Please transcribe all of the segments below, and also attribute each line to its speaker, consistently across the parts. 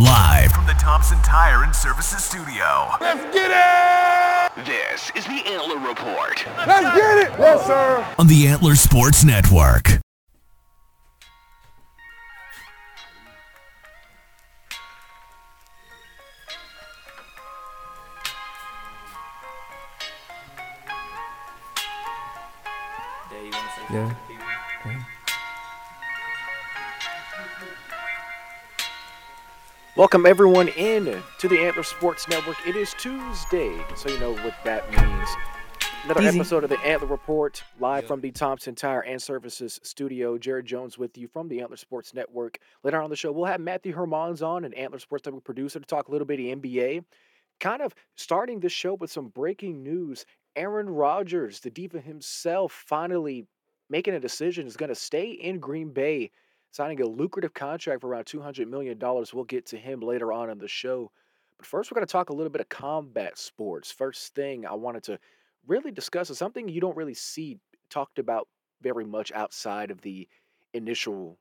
Speaker 1: Live from the Thompson Tire and Services Studio.
Speaker 2: Let's get it!
Speaker 1: This is the Antler Report.
Speaker 2: Let's get it! Yes, sir.
Speaker 1: On the Antler Sports Network.
Speaker 3: Welcome everyone in to the Antler Sports Network. It is Tuesday, so you know what that means. Another
Speaker 4: Easy.
Speaker 3: episode of the Antler Report, live from the Thompson Tire and Services studio. Jared Jones with you from the Antler Sports Network. Later on the show, we'll have Matthew Hermanns on, an Antler Sports Network producer, to talk a little bit of NBA. Kind of starting the show with some breaking news. Aaron Rodgers, the diva himself, finally making a decision is going to stay in Green Bay signing a lucrative contract for around $200 million. We'll get to him later on in the show. But first, we're going to talk a little bit of combat sports. First thing I wanted to really discuss is something you don't really see talked about very much outside of the initial,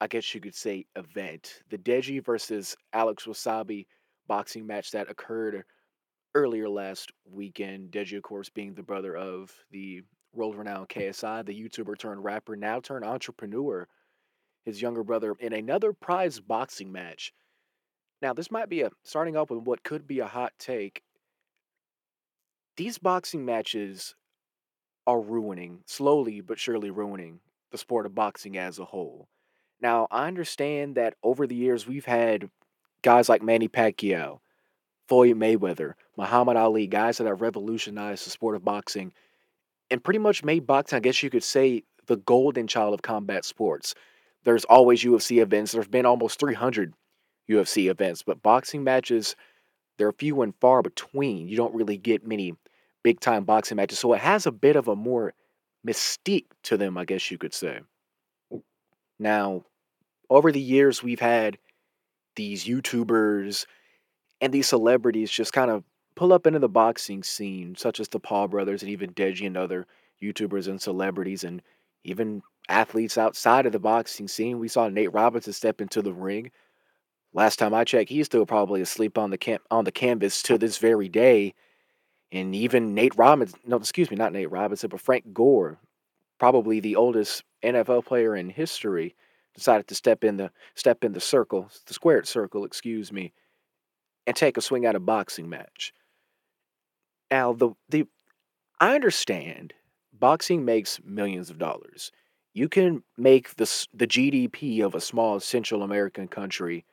Speaker 3: I guess you could say, event. The Deji versus Alex Wasabi boxing match that occurred earlier last weekend. Deji, of course, being the brother of the world renowned KSI, the YouTuber turned rapper, now turned entrepreneur his younger brother in another prize boxing match. Now, this might be a starting off with what could be a hot take. These boxing matches are ruining, slowly but surely ruining, the sport of boxing as a whole. Now, I understand that over the years we've had guys like Manny Pacquiao, Floyd Mayweather, Muhammad Ali, guys that have revolutionized the sport of boxing and pretty much made boxing, I guess you could say, the golden child of combat sports there's always UFC events. There's been almost 300 UFC events, but boxing matches, they're few and far between. You don't really get many big time boxing matches. So it has a bit of a more mystique to them, I guess you could say. Now, over the years, we've had these YouTubers and these celebrities just kind of pull up into the boxing scene, such as the Paul brothers and even Deji and other YouTubers and celebrities and even athletes outside of the boxing scene. We saw Nate Robinson step into the ring. Last time I checked, he's still probably asleep on the cam- on the canvas to this very day. And even Nate Robinson, no, excuse me, not Nate Robinson, but Frank Gore, probably the oldest NFL player in history, decided to step in the step in the circle, the squared circle, excuse me, and take a swing at a boxing match. Now, the the I understand boxing makes millions of dollars you can make the the GDP of a small Central American country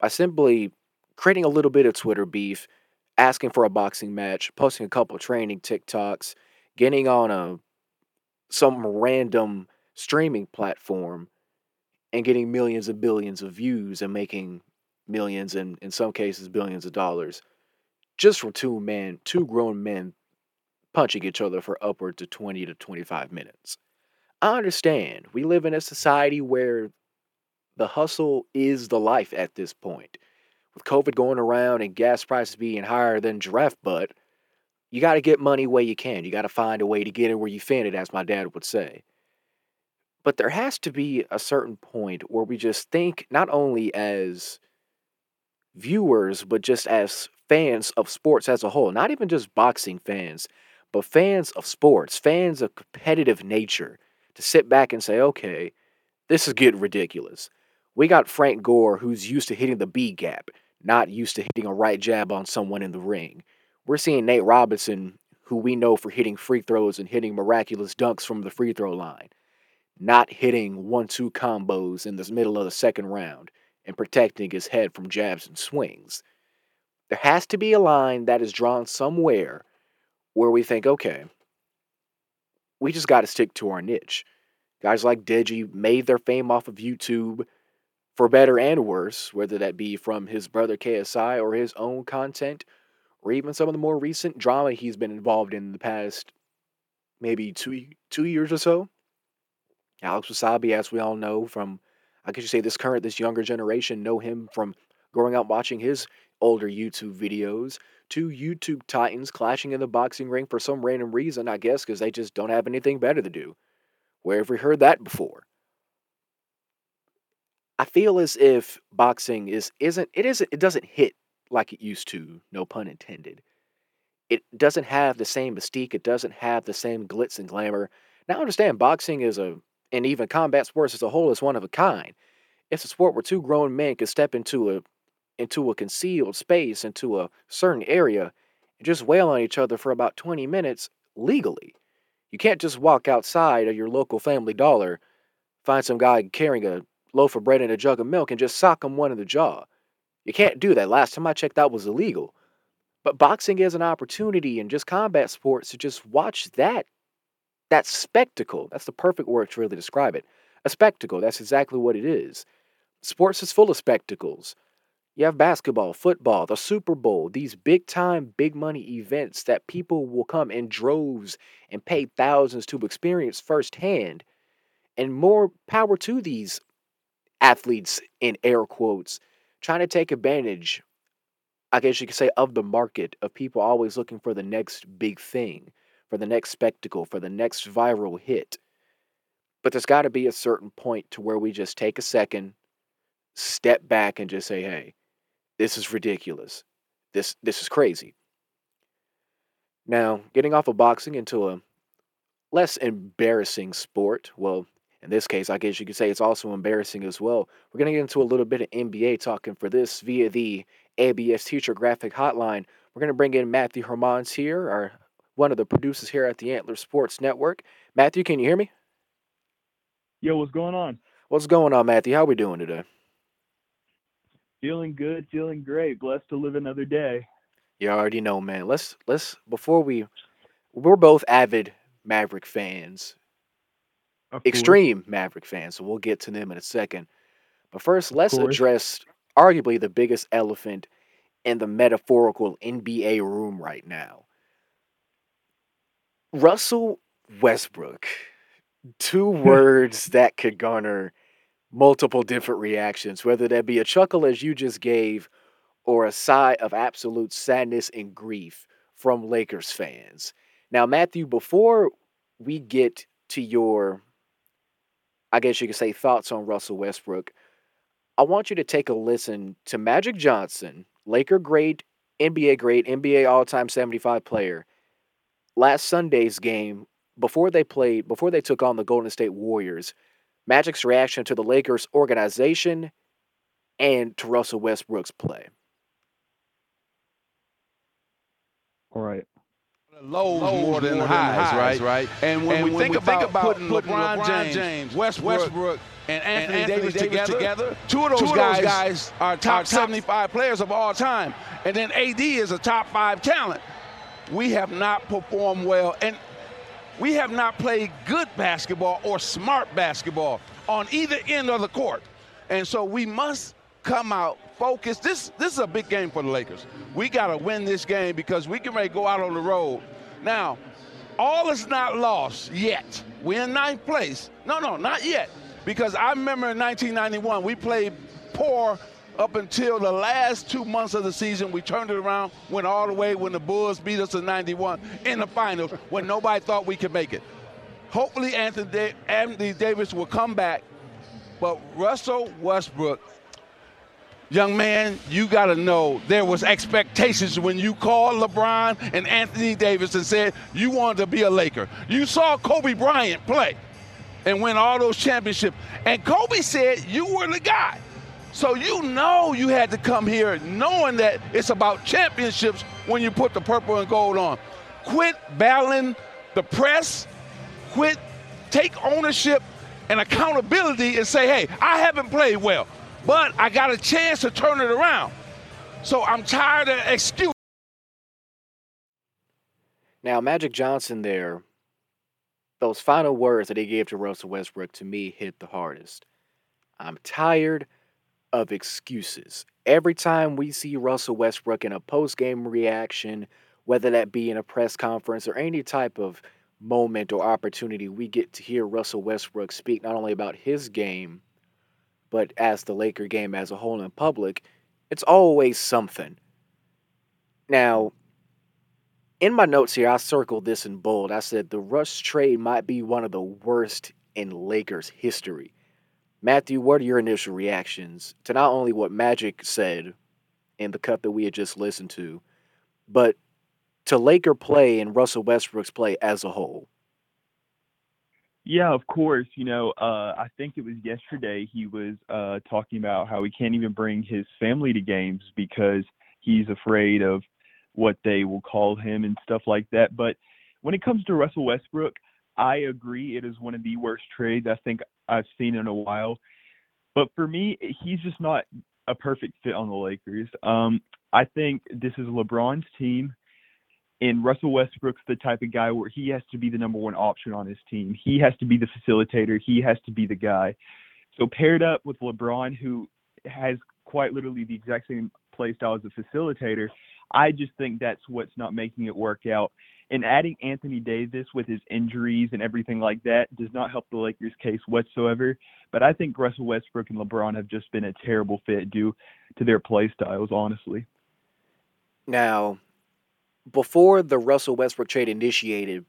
Speaker 3: by simply creating a little bit of Twitter beef, asking for a boxing match, posting a couple training TikToks, getting on a some random streaming platform and getting millions and billions of views and making millions and in some cases billions of dollars just from two men, two grown men punching each other for upwards of 20 to 25 minutes. I understand. We live in a society where the hustle is the life at this point. With COVID going around and gas prices being higher than giraffe butt, you got to get money where you can. You got to find a way to get it where you fin it, as my dad would say. But there has to be a certain point where we just think not only as viewers, but just as fans of sports as a whole, not even just boxing fans, but fans of sports, fans of competitive nature to sit back and say, okay, this is getting ridiculous. We got Frank Gore, who's used to hitting the B gap, not used to hitting a right jab on someone in the ring. We're seeing Nate Robinson, who we know for hitting free throws and hitting miraculous dunks from the free throw line, not hitting one two combos in the middle of the second round and protecting his head from jabs and swings. There has to be a line that is drawn somewhere where we think, okay, we just got to stick to our niche. Guys like Deji made their fame off of YouTube for better and worse, whether that be from his brother KSI or his own content, or even some of the more recent drama he's been involved in the past maybe two two years or so. Alex Wasabi, as we all know from, I guess you say this current, this younger generation know him from growing up watching his older YouTube videos. Two YouTube titans clashing in the boxing ring for some random reason, I guess, because they just don't have anything better to do. Where have we heard that before? I feel as if boxing is isn't it isn't it doesn't hit like it used to, no pun intended. It doesn't have the same mystique, it doesn't have the same glitz and glamour. Now I understand boxing is a and even combat sports as a whole is one of a kind. It's a sport where two grown men can step into a into a concealed space, into a certain area, and just wail on each other for about 20 minutes legally. You can't just walk outside of your local family dollar, find some guy carrying a loaf of bread and a jug of milk, and just sock him one in the jaw. You can't do that. Last time I checked, that was illegal. But boxing is an opportunity and just combat sports to just watch that that spectacle. That's the perfect word to really describe it. A spectacle. That's exactly what it is. Sports is full of spectacles. You have basketball, football, the Super Bowl, these big time, big money events that people will come in droves and pay thousands to experience firsthand. And more power to these athletes, in air quotes, trying to take advantage, I guess you could say, of the market of people always looking for the next big thing, for the next spectacle, for the next viral hit. But there's got to be a certain point to where we just take a second, step back, and just say, hey, this is ridiculous. This this is crazy. Now, getting off of boxing into a less embarrassing sport. Well, in this case, I guess you could say it's also embarrassing as well. We're going to get into a little bit of NBA talking for this via the ABS T-shirt Graphic Hotline. We're going to bring in Matthew Hermanns here, our one of the producers here at the Antler Sports Network. Matthew, can you hear me?
Speaker 4: Yo, what's going on?
Speaker 3: What's going on, Matthew? How are we doing today?
Speaker 4: Feeling good, feeling great. Blessed to live another day.
Speaker 3: You already know, man. Let's let's before we we're both avid Maverick fans, extreme Maverick fans, so we'll get to them in a second. But first, let's
Speaker 4: course.
Speaker 3: address arguably the biggest elephant in the metaphorical NBA room right now. Russell Westbrook. Two words that could garner multiple different reactions, whether that be a chuckle as you just gave or a sigh of absolute sadness and grief from Lakers fans. Now, Matthew, before we get to your, I guess you could say, thoughts on Russell Westbrook, I want you to take a listen to Magic Johnson, Laker great, NBA great, NBA all time 75 player, last Sunday's game before they played, before they took on the Golden State Warriors. Magic's reaction to the Lakers organization and to Russell Westbrook's play.
Speaker 4: All right.
Speaker 5: Lows,
Speaker 6: Lows
Speaker 5: more than
Speaker 6: more than
Speaker 5: highs,
Speaker 6: highs,
Speaker 5: right?
Speaker 6: right?
Speaker 5: And when,
Speaker 6: And
Speaker 5: we,
Speaker 6: when
Speaker 5: think,
Speaker 6: we
Speaker 5: about
Speaker 6: think about
Speaker 5: putting
Speaker 6: putting
Speaker 5: LeBron,
Speaker 6: LeBron
Speaker 5: James,
Speaker 6: James,
Speaker 5: Westbrook,
Speaker 6: Westbrook,
Speaker 5: and Anthony,
Speaker 6: Anthony
Speaker 5: Davis,
Speaker 6: Davis
Speaker 5: together,
Speaker 6: together,
Speaker 5: two of those,
Speaker 6: two of those
Speaker 5: guys,
Speaker 6: guys
Speaker 5: are top
Speaker 6: top
Speaker 5: 75 players of all time. And then AD is a top five talent. We have not performed well. And we have not played good basketball or smart basketball on either end of the court. And so we must come out focused. This this is a big game for the Lakers. We got to win this game because we can ready go out on the road. Now, all is not lost yet. We're in ninth place. No, no, not yet. Because I remember in 1991, we played poor up until the last two months of the season. We turned it around, went all the way when the Bulls beat us in 91 in the finals when nobody thought we could make it. Hopefully, Anthony, da- Anthony Davis will come back. But Russell Westbrook, young man, you got to know there was expectations when you called LeBron and Anthony Davis and said you wanted to be a Laker. You saw Kobe Bryant play and win all those championships. And Kobe said you were the guy. So you know you had to come here knowing that it's about championships when you put the purple and gold on. Quit battling the press. Quit, take ownership and accountability and say, hey, I haven't played well, but I got a chance to turn it around. So I'm tired of excuses.
Speaker 3: Now, Magic Johnson there, those final words that he gave to Russell Westbrook to me hit the hardest. I'm tired of excuses. Every time we see Russell Westbrook in a post game reaction, whether that be in a press conference or any type of moment or opportunity, we get to hear Russell Westbrook speak not only about his game, but as the Laker game as a whole in public. It's always something. Now, in my notes here, I circled this in bold. I said the Russ trade might be one of the worst in Lakers history. Matthew, what are your initial reactions to not only what Magic said in the cut that we had just listened to, but to Laker play and Russell Westbrook's play as a whole?
Speaker 4: Yeah, of course. You know, uh, I think it was yesterday he was uh, talking about how he can't even bring his family to games because he's afraid of what they will call him and stuff like that. But when it comes to Russell Westbrook, I agree it is one of the worst trades I think I've seen in a while. But for me, he's just not a perfect fit on the Lakers. Um, I think this is LeBron's team. And Russell Westbrook's the type of guy where he has to be the number one option on his team. He has to be the facilitator. He has to be the guy. So paired up with LeBron, who has quite literally the exact same play style as a facilitator, I just think that's what's not making it work out. And adding Anthony Davis with his injuries and everything like that does not help the Lakers' case whatsoever. But I think Russell Westbrook and LeBron have just been a terrible fit due to their play styles, honestly.
Speaker 3: Now, before the Russell Westbrook trade initiated,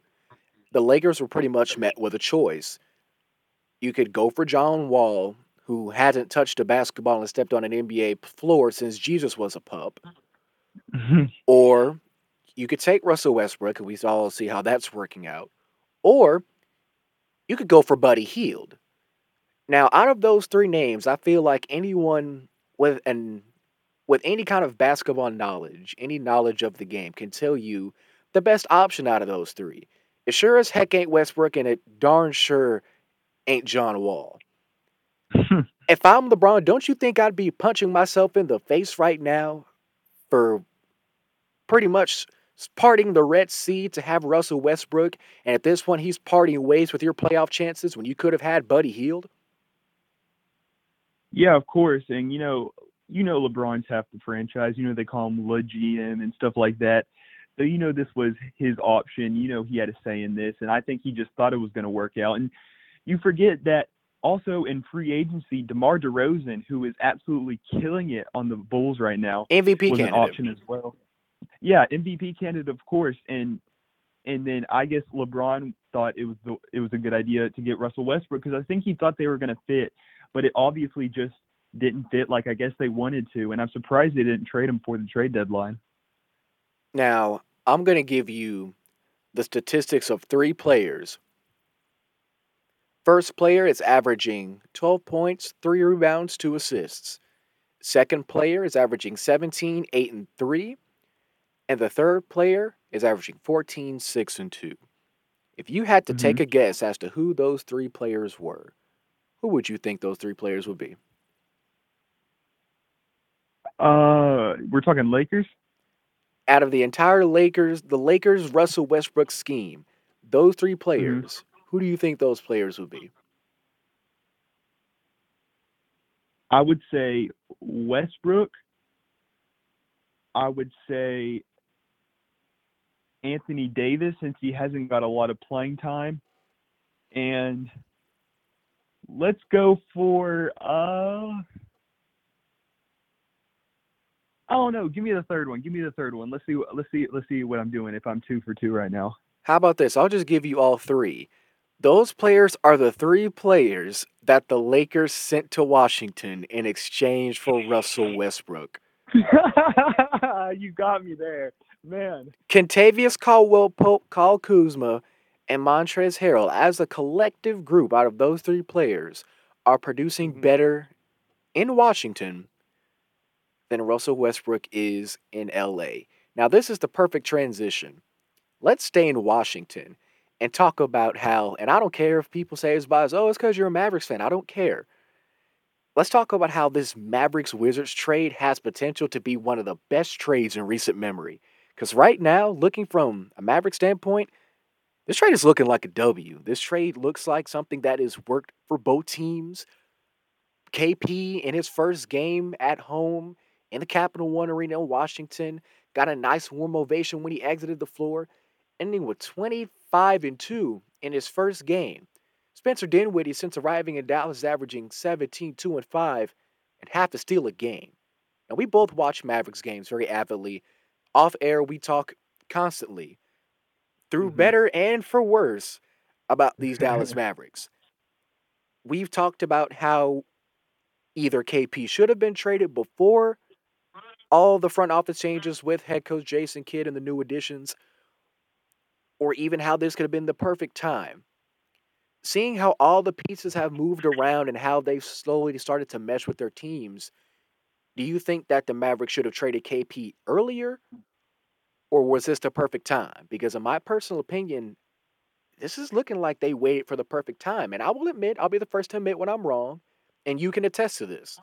Speaker 3: the Lakers were pretty much met with a choice. You could go for John Wall, who hasn't touched a basketball and stepped on an NBA floor since Jesus was a pup, or you could take Russell Westbrook, and we all see how that's working out, or you could go for Buddy Hield. Now, out of those three names, I feel like anyone with an with any kind of basketball knowledge, any knowledge of the game, can tell you the best option out of those three. It sure as heck ain't Westbrook, and it darn sure ain't John Wall. if I'm LeBron, don't you think I'd be punching myself in the face right now for pretty much parting the Red Sea to have Russell Westbrook, and at this one, he's parting ways with your playoff chances when you could have had Buddy Hield?
Speaker 4: Yeah, of course. And you know, you know LeBron's half the franchise. You know they call him Le GM and stuff like that. So you know this was his option. You know he had a say in this, and I think he just thought it was going to work out. And you forget that also in free agency, DeMar DeRozan, who is absolutely killing it on the Bulls right now,
Speaker 3: MVP
Speaker 4: was
Speaker 3: candidate.
Speaker 4: an option as well. Yeah, MVP candidate, of course, and and then I guess LeBron thought it was the, it was a good idea to get Russell Westbrook because I think he thought they were going to fit, but it obviously just didn't fit like I guess they wanted to, and I'm surprised they didn't trade him for the trade deadline.
Speaker 3: Now, I'm going to give you the statistics of three players. First player is averaging 12 points, 3 rebounds, 2 assists. Second player is averaging 17, 8 and 3. And the third player is averaging 14, 6 and 2. If you had to
Speaker 4: Mhm.
Speaker 3: take a guess as to who those three players were, who would you think those three players would be?
Speaker 4: Uh, we're talking Lakers.
Speaker 3: out of the entire Lakers, the Lakers Russell Westbrook scheme, those three players, who do you think those players would be?
Speaker 4: I would say Westbrook. I would say Anthony Davis since he hasn't got a lot of playing time. And let's go for uh don't know. Give me the third one. Give me the third one. Let's see. what- Let's see. Let's see what I'm doing. If I'm two for two right now.
Speaker 3: How about this? I'll just give you all three. Those players are the three players that the Lakers sent to Washington in exchange for Russell Westbrook.
Speaker 4: you got me there, man.
Speaker 3: Kentavious Caldwell Pope, Kyle Kuzma, and Montrezl Harrell, as a collective group out of those three players, are producing
Speaker 4: Mhm.
Speaker 3: better in Washington than Russell Westbrook is in LA. Now, this is the perfect transition. Let's stay in Washington and talk about how, and I don't care if people say it's biased, oh, it's because you're a Mavericks fan. I don't care. Let's talk about how this Mavericks Wizards trade has potential to be one of the best trades in recent memory. Because right now, looking from a Maverick standpoint, this trade is looking like a W. This trade looks like something that has worked for both teams. KP in his first game at home in the Capital One Arena in Washington got a nice warm ovation when he exited the floor, ending with 25 and 2 in his first game. Spencer Dinwiddie, since arriving in Dallas, averaging 17, 2 and 5, and half a steal a game. Now, we both watch Mavericks games very avidly. Off air, we talk constantly, through
Speaker 4: Mhm.
Speaker 3: better and for worse, about these Dallas Mavericks. we've talked about how either KP should have been traded before all the front office changes with head coach Jason Kidd and the new additions, or even how this could have been the perfect time. Seeing how all the pieces have moved around and how they've slowly started to mesh with their teams, do you think that the Mavericks should have traded KP earlier? Or was this the perfect time? Because, in my personal opinion, this is looking like they waited for the perfect time. And I will admit, I'll be the first to admit when I'm wrong, and you can attest to this.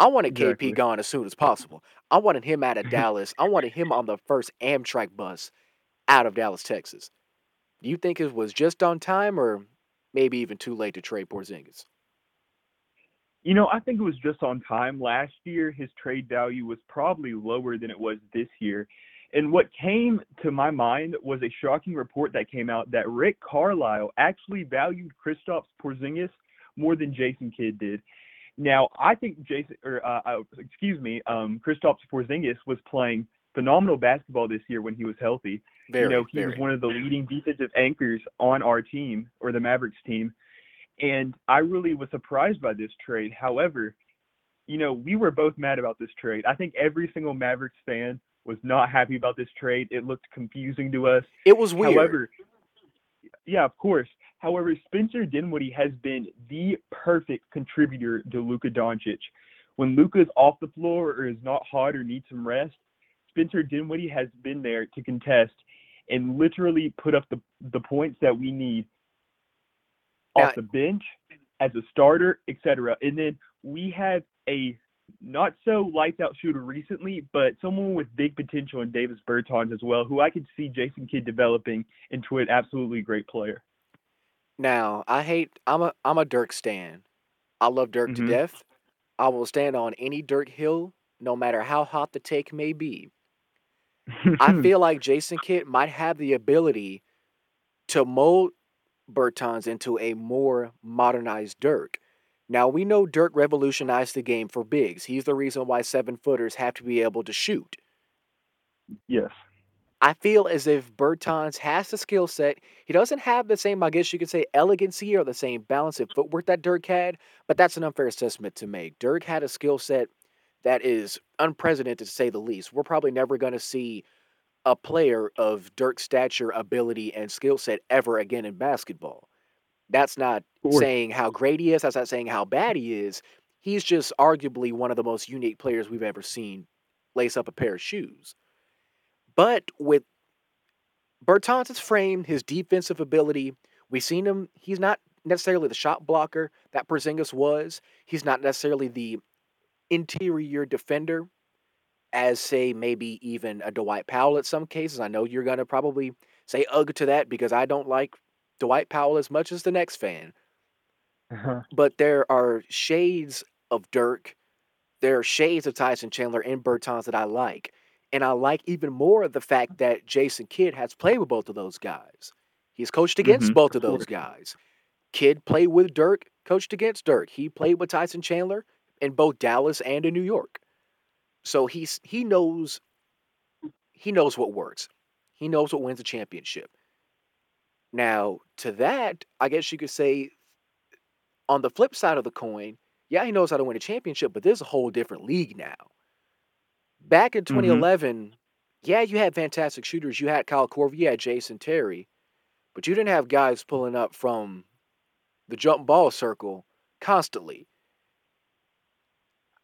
Speaker 3: I wanted
Speaker 4: Exactly.
Speaker 3: KP gone as soon as possible. I wanted him out of Dallas. I wanted him on the first Amtrak bus out of Dallas, Texas. Do you think it was just on time or maybe even too late to trade Porzingis?
Speaker 4: You know, I think it was just on time. Last year, his trade value was probably lower than it was this year. And what came to my mind was a shocking report that came out that Rick Carlisle actually valued Kristaps Porzingis more than Jason Kidd did. Now, I think Jason, or uh, uh, excuse me, um, Kristaps Porzingis was playing phenomenal basketball this year when he was healthy.
Speaker 3: Very,
Speaker 4: you know, he
Speaker 3: very.
Speaker 4: was one of the leading defensive anchors on our team or the Mavericks team. And I really was surprised by this trade. However, you know, we were both mad about this trade. I think every single Mavericks fan was not happy about this trade. It looked confusing to us.
Speaker 3: It was weird.
Speaker 4: However, yeah, of course. However, Spencer Dinwiddie has been the perfect contributor to Luka Doncic. When Luka's off the floor or is not hot or needs some rest, Spencer Dinwiddie has been there to contest and literally put up the, the points that we need
Speaker 3: Now-
Speaker 4: off the bench as a starter, etc. And then we have a not so lights out shooter recently, but someone with big potential in Davis Bertans as well, who I could see Jason Kidd developing into an absolutely great player.
Speaker 3: Now, I hate I'm a I'm a Dirk stan. I love Dirk
Speaker 4: Mhm.
Speaker 3: to death. I will stand on any Dirk hill, no matter how hot the take may be. I feel like Jason Kidd might have the ability to mold Bertans into a more modernized Dirk. Now we know Dirk revolutionized the game for bigs. He's the reason why seven footers have to be able to shoot.
Speaker 4: yes.
Speaker 3: I feel as if Bertans has the skill set. He doesn't have the same, I guess you could say, elegancy or the same balance and footwork that Dirk had, but that's an unfair assessment to make. Dirk had a skill set that is unprecedented to say the least. We're probably never going to see a player of Dirk's stature, ability, and skill set ever again in basketball. That's not saying how great he is. That's not saying how bad he is. He's just arguably one of the most unique players we've ever seen lace up a pair of shoes. But with Bertans' frame, his defensive ability, we've seen him. He's not necessarily the shot blocker that Porzingis was. He's not necessarily the interior defender, as say maybe even a Dwight Powell at some cases. I know you're gonna probably say ugh to that because I don't like Dwight Powell as much as the next fan. But there are shades of Dirk. There are shades of Tyson Chandler and Bertans that I like. And I like even more the fact that Jason Kidd has played with both of those guys. He's coached against
Speaker 4: Mhm,
Speaker 3: both
Speaker 4: of
Speaker 3: those guys. Kidd played with Dirk, coached against Dirk. He played with Tyson Chandler in both Dallas and in New York. So he's he knows he knows what works. He knows what wins a championship. Now, to that, I guess you could say on the flip side of the coin, yeah, he knows how to win a championship, but there's a whole different league now. Back in
Speaker 4: Mhm.
Speaker 3: 2011, yeah, you had fantastic shooters. You had Kyle Korver, you had Jason Terry, but you didn't have guys pulling up from the jump ball circle constantly.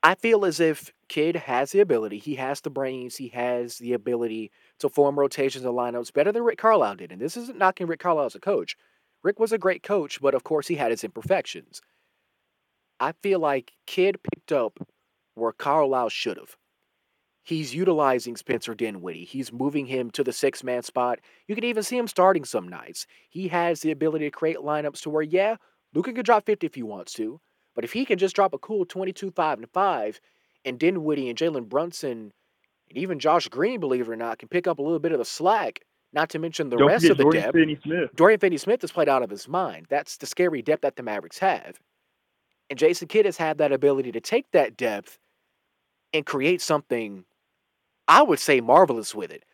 Speaker 3: I feel as if Kidd has the ability, he has the brains, he has the ability to form rotations and lineups better than Rick Carlisle did. And this isn't knocking Rick Carlisle as a coach. Rick was a great coach, but of course he had his imperfections. I feel like Kidd picked up where Carlisle should have. He's utilizing Spencer Dinwiddie. He's moving him to the six man spot. You can even see him starting some nights. He has the ability to create lineups to where, yeah, Luka could drop 50 if he wants to, but if he can just drop a cool 22, 5, and 5, and Dinwiddie and Jalen Brunson and even Josh Green, believe it or not, can pick up a little bit of the slack, not to mention the
Speaker 4: Don't
Speaker 3: rest of the
Speaker 4: Jordan
Speaker 3: depth.
Speaker 4: Finney-Smith.
Speaker 3: Dorian Finney Smith has played out of his mind. That's the scary depth that the Mavericks have. And Jason Kidd has had that ability to take that depth and create something, I would say, marvelous with it.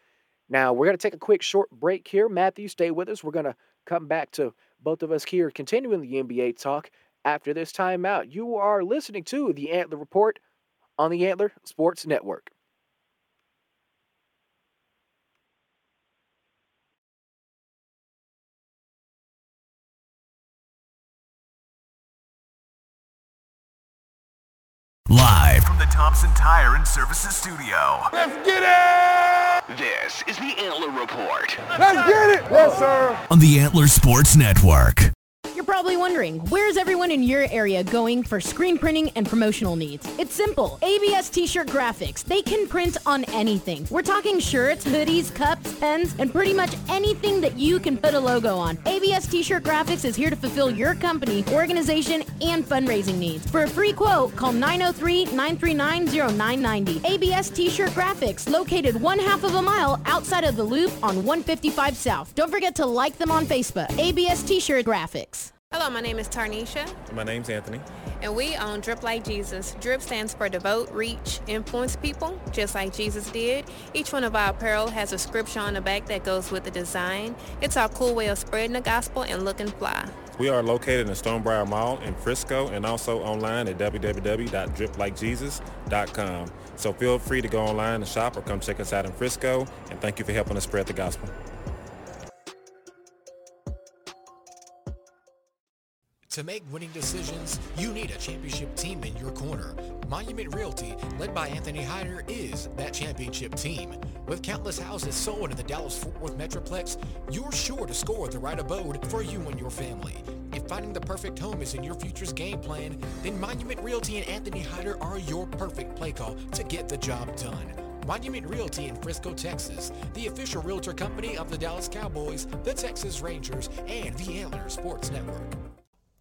Speaker 3: Now, we're going to take a quick short break here. Matthew, stay with us. We're going to come back to both of us here, continuing the NBA talk after this timeout. You are listening to the Antler Report on the Antler Sports Network.
Speaker 1: Live from the Thompson Tire and Services Studio.
Speaker 2: Let's get it!
Speaker 1: This is the Antler Report
Speaker 2: Let's get it! Yes, sir.
Speaker 1: on the Antler Sports Network.
Speaker 6: Probably wondering, where's everyone in your area going for screen printing and promotional needs? It's simple. ABS T-shirt graphics. They can print on anything. We're talking shirts, hoodies, cups, pens, and pretty much anything that you can put a logo on. ABS T-shirt graphics is here to fulfill your company, organization, and fundraising needs. For a free quote, call 903-939-0990. ABS T-shirt graphics, located one half of a mile outside of the loop on 155 South. Don't forget to like them on Facebook. ABS T-shirt graphics.
Speaker 7: Hello, my name is Tarnisha,
Speaker 8: My name's Anthony.
Speaker 7: and we own Drip Like Jesus. Drip stands for devote, reach, influence people, just like Jesus did. Each one of our apparel has a scripture on the back that goes with the design. It's our cool way of spreading the gospel and looking fly.
Speaker 8: We are located in Stonebriar Mall in Frisco and also online at www.driplikejesus.com. So feel free to go online and shop or come check us out in Frisco. And thank you for helping us spread the gospel.
Speaker 9: To make winning decisions, you need a championship team in your corner. Monument Realty, led by Anthony Hyder, is that championship team. With countless houses sold in the Dallas-Fort Worth Metroplex, you're sure to score the right abode for you and your family. If finding the perfect home is in your future's game plan, then Monument Realty and Anthony Hyder are your perfect play call to get the job done. Monument Realty in Frisco, Texas, the official realtor company of the Dallas Cowboys, the Texas Rangers, and the Antler Sports Network.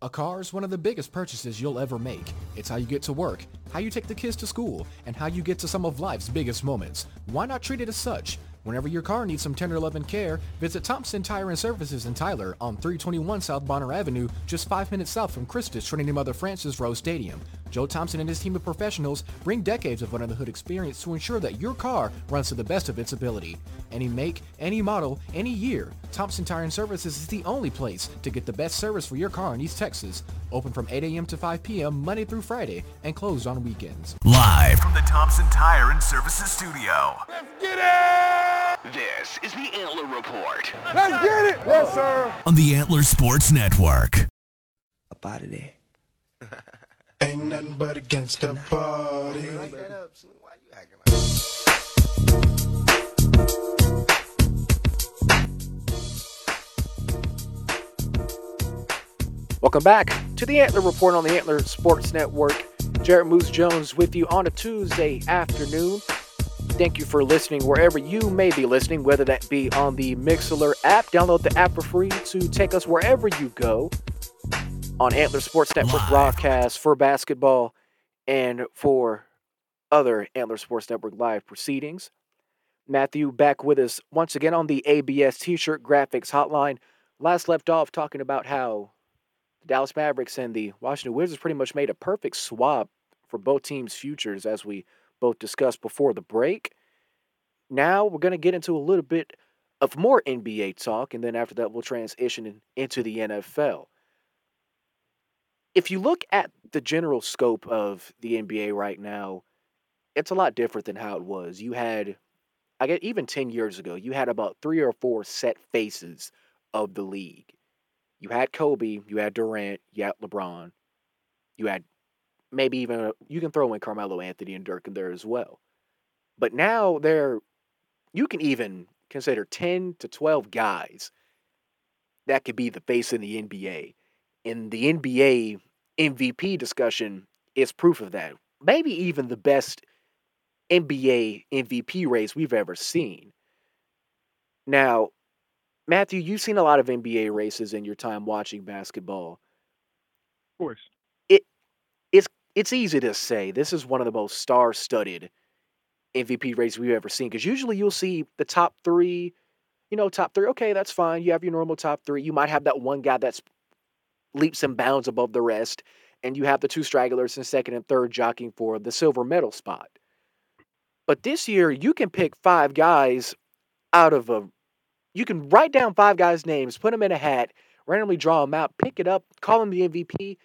Speaker 9: A car is one of the biggest purchases you'll ever make. It's how you get to work, how you take the kids to school, and how you get to some of life's biggest moments. Why not treat it as such? Whenever your car needs some tender love and care, visit Thompson Tire and Services in Tyler on 321 South Bonner Avenue, just five minutes south from Christus Trinity Mother Francis Rose Stadium. Joe Thompson and his team of professionals bring decades of under the hood experience to ensure that your car runs to the best of its ability. Any make, any model, any year, Thompson Tire and Services is the only place to get the best service for your car in East Texas. Open from 8 a.m. to 5 p.m. Monday through Friday and closed on weekends.
Speaker 1: Live from the Thompson Tire and Services Studio.
Speaker 2: Let's get it!
Speaker 1: This is the Antler Report
Speaker 2: Let's get it! Yes, sir.
Speaker 1: on the Antler Sports Network.
Speaker 10: up out of there.
Speaker 11: Ain't nothing but against the party.
Speaker 3: Welcome back to the Antler Report on the Antler Sports Network. Jarrett Moose Jones with you on a Tuesday afternoon. Thank you for listening wherever you may be listening, whether that be on the Mixlr app. Download the app for free to take us wherever you go on Antler Sports Network
Speaker 1: Live.
Speaker 3: broadcast for basketball and for other Antler Sports Network live proceedings. Matthew back with us once again on the ABS T-shirt graphics hotline. Last left off talking about how the Dallas Mavericks and the Washington Wizards pretty much made a perfect swap for both teams' futures, as we both discussed before the break. Now we're going to get into a little bit of more NBA talk, and then after that, we'll transition into the NFL. If you look at the general scope of the NBA right now, it's a lot different than how it was. You had, I get even 10 years ago, you had about three or four set faces of the league. You had Kobe, you had Durant, you had LeBron, you had maybe even you can throw in Carmelo Anthony and Dirk in there as well. But now there, you can even consider 10 to 12 guys that could be the face in the NBA. And the NBA MVP discussion is proof of that. Maybe even the best NBA MVP race we've ever seen. Now, Matthew, you've seen a lot of NBA races in your time watching basketball.
Speaker 4: Of course.
Speaker 3: It's easy to say this is one of the most star-studded MVP races we've ever seen because usually you'll see the top three, you know, top three. Okay, that's fine. You have your normal top three. You might have that one guy that's leaps and bounds above the rest, and you have the two stragglers in second and third jockeying for the silver medal spot. But this year, you can pick five guys out of a. You can write down five guys' names, put them in a hat, randomly draw them out, pick it up, call them the MVP.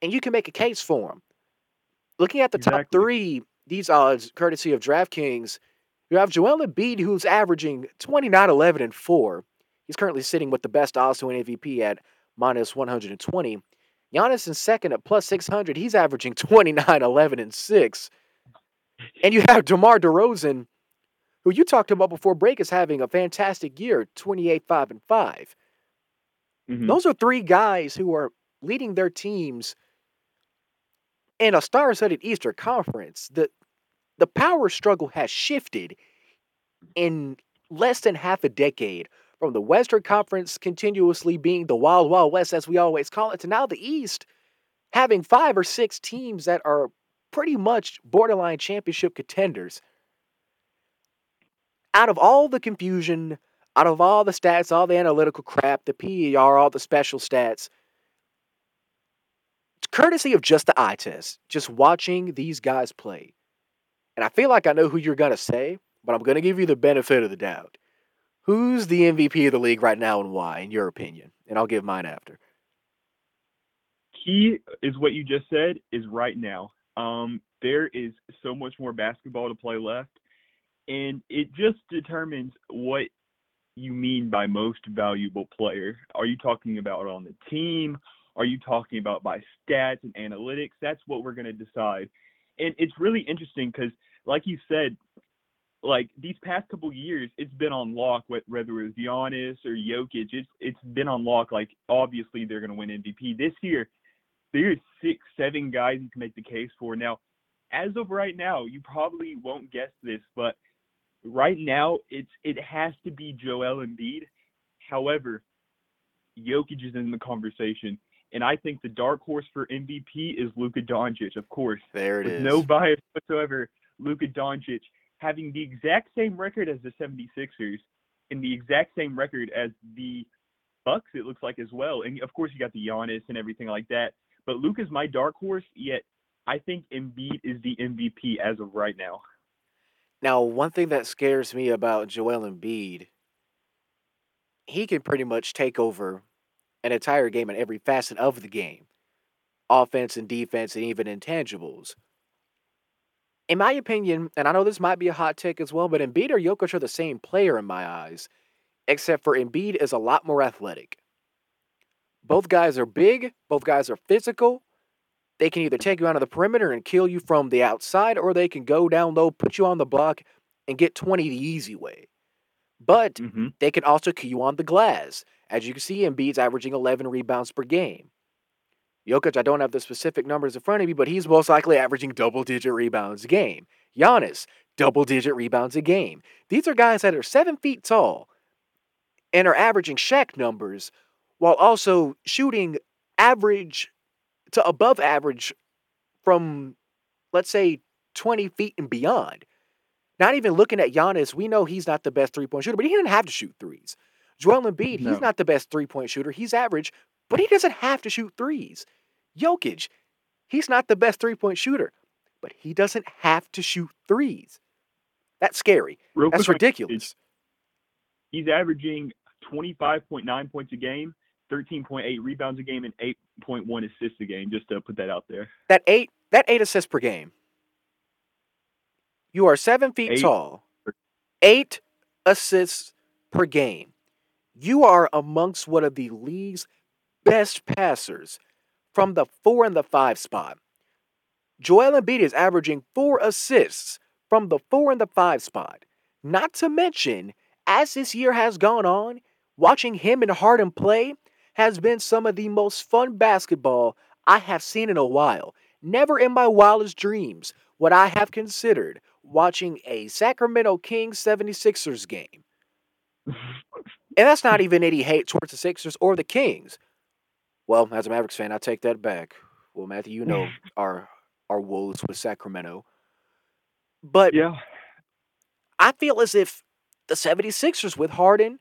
Speaker 3: and you can make a case for them. Looking at the top three, these odds, courtesy of DraftKings, you have Joel Embiid, who's averaging 29, 11, and 4. He's currently sitting with the best odds to win MVP at minus 120. Giannis in second at plus 600. He's averaging 29, 11, and 6. And you have DeMar DeRozan, who you talked about before break, is having a fantastic year 28, 5, and 5.
Speaker 4: Mhm.
Speaker 3: Those are three guys who are leading their teams in a star-studded Eastern Conference. The the power struggle has shifted in less than half a decade from the Western Conference continuously being the wild wild west as we always call it to now the East having five or six teams that are pretty much borderline championship contenders. Out of all the confusion, out of all the stats, all the analytical crap, the PER, all the special stats, it's courtesy of just the eye test, just watching these guys play. And I feel like I know who you're going to say, but I'm going to give you the benefit of the doubt. Who's the MVP of the league right now and why, in your opinion? And I'll give mine after.
Speaker 4: key is what you just said is right now. Um, there is so much more basketball to play left, and it just determines what you mean by most valuable player. Are you talking about on the team? Are you talking about by stats and analytics? That's what we're going to decide. And it's really interesting because, like you said, like these past couple years, it's been on lock. Whether it was Giannis or Jokic, it's it's been on lock. Like obviously they're going to win MVP this year there's six, seven guys you can make the case for. Now, as of right now, you probably won't guess this, but right now it's it has to be Joel Embiid. However, Jokic is in the conversation, and I think the dark horse for MVP is Luka Doncic, of course.
Speaker 3: There it
Speaker 4: With
Speaker 3: is.
Speaker 4: no bias whatsoever, Luka Doncic having the exact same record as the 76ers and the exact same record as the Bucks, it looks like as well. And of course, you got the Giannis and everything like that. But Luke is my dark horse, yet I think Embiid is the MVP as of right now.
Speaker 3: Now, one thing that scares me about Joel Embiid, he can pretty much take over an entire game in every facet of the game offense and defense and even intangibles. In my opinion, and I know this might be a hot take as well, but Embiid or Jokic are the same player in my eyes, except for Embiid is a lot more athletic. Both guys are big, both guys are physical. They can either take you out of the perimeter and kill you from the outside, or they can go down low, put you on the block, and get 20 the easy way. But
Speaker 4: Mm-hmm.
Speaker 3: they can also kill you on the glass. As you can see, Embiid's averaging 11 rebounds per game. Jokic, I don't have the specific numbers in front of me, but he's most likely averaging double digit rebounds a game. Giannis, double digit rebounds a game. These are guys that are seven feet tall and are averaging Shaq numbers while also shooting average to above average from, let's say, 20 feet and beyond. Not even looking at Giannis, we know he's not the best three point shooter, but he didn't have to shoot threes. Joel Embiid,
Speaker 4: No.
Speaker 3: he's not the best three point shooter. He's average, but he doesn't have to shoot threes. Jokic, he's not the best three point shooter, but he doesn't have to shoot threes. That's scary.
Speaker 4: Real
Speaker 3: That's
Speaker 4: quick on Jokic,
Speaker 3: ridiculous.
Speaker 4: He's averaging 25.9 points a game, 13.8 rebounds a game, and 8.1 assists a game. Just to put that out there.
Speaker 3: That eight, that eight assists per game. You are seven feet
Speaker 4: Eight.
Speaker 3: tall. Eight assists per game. You are amongst one of the league's best passers from the four and the five spot. Joel Embiid is averaging four assists from the four and the five spot. Not to mention, as this year has gone on, watching him and Harden play has been some of the most fun basketball I have seen in a while. Never in my wildest dreams would I have considered watching a Sacramento Kings 76ers game. and that's not even any hate towards the Sixers or the Kings. Well, as a Mavericks fan, I take that back. Well, Matthew, you know our our woes with Sacramento. But
Speaker 4: Yeah.
Speaker 3: I feel as if the 76ers with Harden,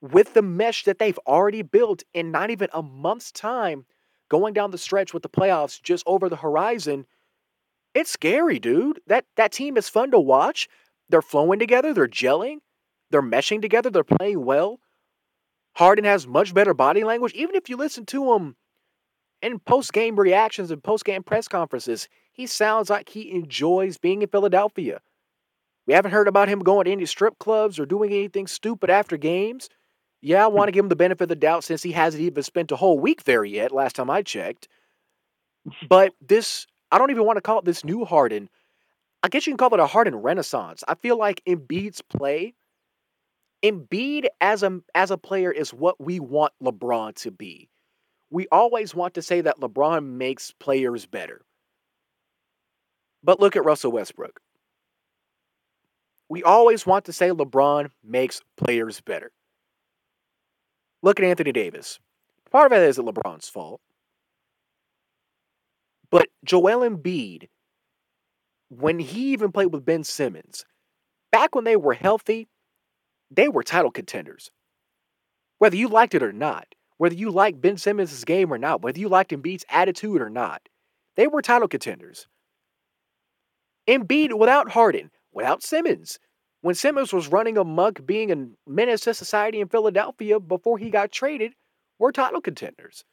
Speaker 3: with the mesh that they've already built in not even a month's time, going down the stretch with the playoffs just over the horizon, it's scary, dude. That that team is fun to watch. They're flowing together, they're gelling, they're meshing together, they're playing well. Harden has much better body language. Even if you listen to him in post game reactions and post game press conferences, he sounds like he enjoys being in Philadelphia. We haven't heard about him going to any strip clubs or doing anything stupid after games. Yeah, I want to give him the benefit of the doubt since he hasn't even spent a whole week there yet, last time I checked. But this, I don't even want to call it this new Harden. I guess you can call it a Harden renaissance. I feel like Embiid's play, Embiid as a as a player is what we want LeBron to be. We always want to say that LeBron makes players better. But look at Russell Westbrook. We always want to say LeBron makes players better. Look at Anthony Davis. Part of it isn't LeBron's fault. But Joel Embiid, when he even played with Ben Simmons, back when they were healthy, they were title contenders. Whether you liked it or not, whether you liked Ben Simmons' game or not, whether you liked Embiid's attitude or not, they were title contenders. Embiid without Harden, without Simmons, when Simmons was running amok being a menace to society in Philadelphia before he got traded, were title contenders.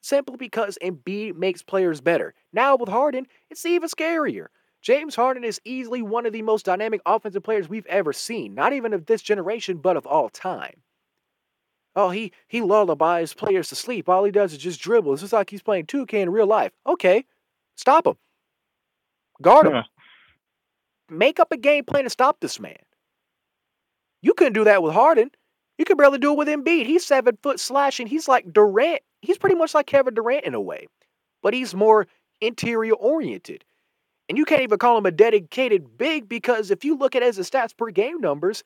Speaker 3: Simply because Embiid makes players better. Now with Harden, it's even scarier. James Harden is easily one of the most dynamic offensive players we've ever seen, not even of this generation, but of all time. Oh, he he lullabies players to sleep. All he does is just dribble. It's just like he's playing 2K in real life. Okay, stop him. Guard him. Make up a game plan to stop this man. You couldn't do that with Harden. You could barely do it with Embiid. He's seven foot slashing. He's like Durant. He's pretty much like Kevin Durant in a way, but he's more interior oriented. And you can't even call him a dedicated big because if you look at his stats per game numbers,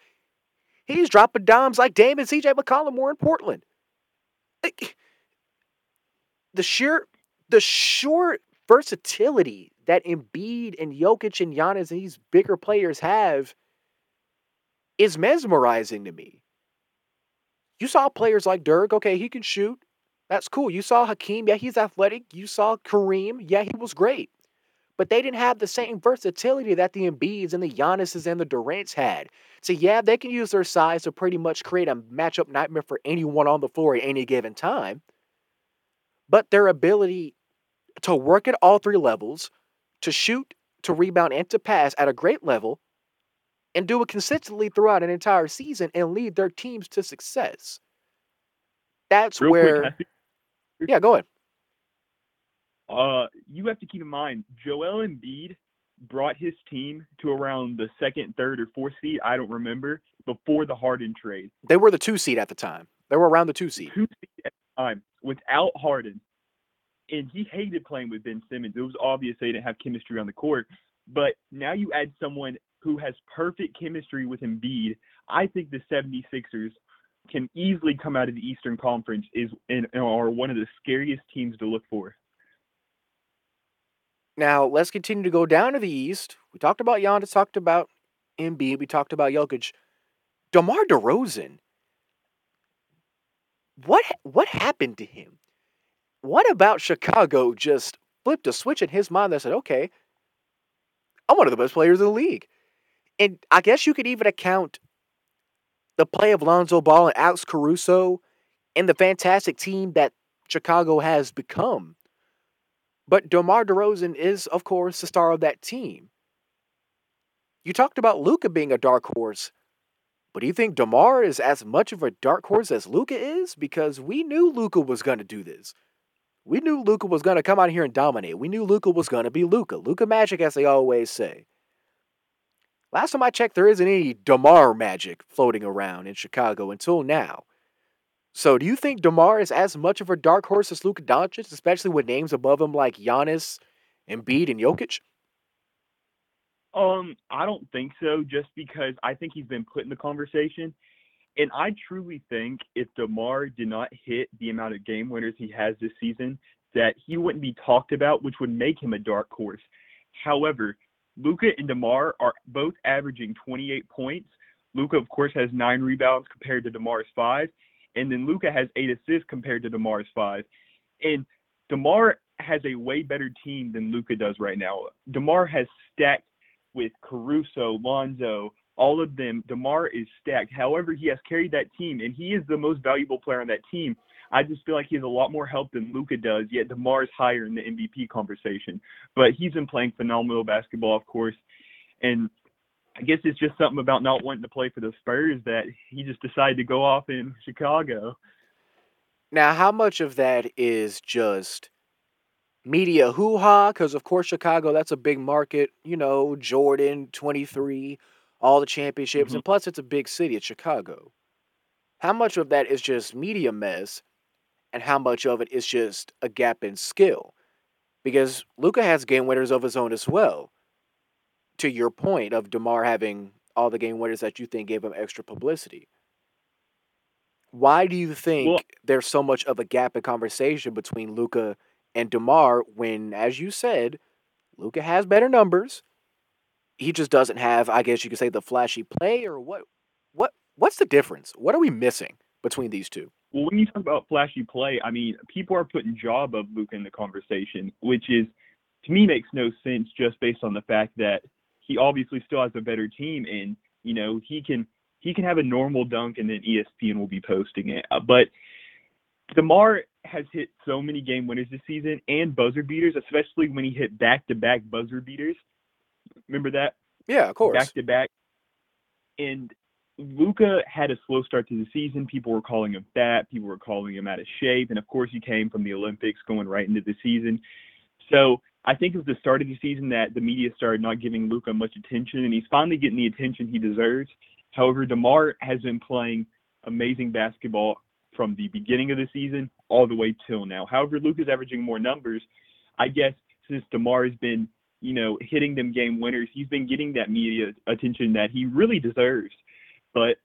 Speaker 3: he's dropping dimes like Dame and CJ McCollum were in Portland. The sheer, the short versatility that Embiid and Jokic and Giannis and these bigger players have is mesmerizing to me. You saw players like Dirk, okay, he can shoot. That's cool. You saw Hakeem, yeah, he's athletic. You saw Kareem, yeah, he was great. But they didn't have the same versatility that the Embiids and the Giannis's and the Durants had. So yeah, they can use their size to pretty much create a matchup nightmare for anyone on the floor at any given time. But their ability to work at all three levels, to shoot, to rebound, and to pass at a great level, and do it consistently throughout an entire season and lead their teams to success. That's
Speaker 4: Real
Speaker 3: where.
Speaker 4: quick,
Speaker 3: yeah, go ahead.
Speaker 4: Uh, you have to keep in mind, Joel Embiid brought his team to around the second, third, or fourth seed. I don't remember before the Harden trade.
Speaker 3: They were the two seed at the time. They were around the two seed.
Speaker 4: Two seed at the time without Harden, and he hated playing with Ben Simmons. It was obvious they didn't have chemistry on the court. But now you add someone who has perfect chemistry with Embiid. I think the 76ers can easily come out of the Eastern Conference is and are one of the scariest teams to look for.
Speaker 3: Now let's continue to go down to the East. We talked about Giannis, talked about Embiid, we talked about Jokic. DeMar DeRozan. What what happened to him? What about Chicago just flipped a switch in his mind that said, okay, I'm one of the best players in the league. And I guess you could even account the play of Lonzo Ball and Alex Caruso and the fantastic team that Chicago has become. But DeMar DeRozan is, of course, the star of that team. You talked about Luka being a dark horse, but do you think DeMar is as much of a dark horse as Luka is? Because we knew Luka was going to do this. We knew Luka was going to come out here and dominate. We knew Luka was going to be Luka. Luka magic, as they always say. Last time I checked, there isn't any DeMar magic floating around in Chicago until now. So, do you think DeMar is as much of a dark horse as Luka Doncic, especially with names above him like Giannis, Embiid, and Jokic?
Speaker 4: Um, I don't think so, just because I think he's been put in the conversation. And I truly think if DeMar did not hit the amount of game winners he has this season, that he wouldn't be talked about, which would make him a dark horse. However, Luka and DeMar are both averaging 28 points. Luka, of course, has nine rebounds compared to DeMar's five. And then Luka has eight assists compared to DeMar's five. And DeMar has a way better team than Luka does right now. DeMar has stacked with Caruso, Lonzo, all of them. DeMar is stacked. However, he has carried that team, and he is the most valuable player on that team. I just feel like he has a lot more help than Luka does. Yet DeMar is higher in the MVP conversation, but he's been playing phenomenal basketball, of course, and I guess it's just something about not wanting to play for the Spurs that he just decided to go off in Chicago.
Speaker 3: Now, how much of that is just media hoo ha? Because, of course, Chicago, that's a big market. You know, Jordan, 23, all the championships.
Speaker 4: Mhm.
Speaker 3: And plus, it's a big city. It's Chicago. How much of that is just media mess? And how much of it is just a gap in skill? Because Luka has game winners of his own as well. To your point of DeMar having all the game winners that you think gave him extra publicity. Why do you think
Speaker 4: Well-
Speaker 3: there's so much of a gap in conversation between Luka and DeMar when, as you said, Luka has better numbers? He just doesn't have, I guess you could say, the flashy play, or what? What? What's the difference? What are we missing between these two?
Speaker 4: Well, when you talk about flashy play, I mean, people are putting job of Luka in the conversation, which is to me makes no sense just based on the fact that he obviously still has a better team, and you know he can he can have a normal dunk, and then ESPN will be posting it. Uh, But DeMar has hit so many game winners this season and buzzer beaters, especially when he hit back to back buzzer beaters. Remember that?
Speaker 3: Yeah, of course.
Speaker 4: back to back. And Luka had a slow start to the season. People were calling him fat. People were calling him out of shape. And of course, he came from the Olympics going right into the season. So I think it was the start of the season that the media started not giving Luka much attention, and he's finally getting the attention he deserves. However, DeMar has been playing amazing basketball from the beginning of the season all the way till now. However, Luka's averaging more numbers. I guess since DeMar has been, you know, hitting them game winners, he's been getting that media attention that he really deserves. But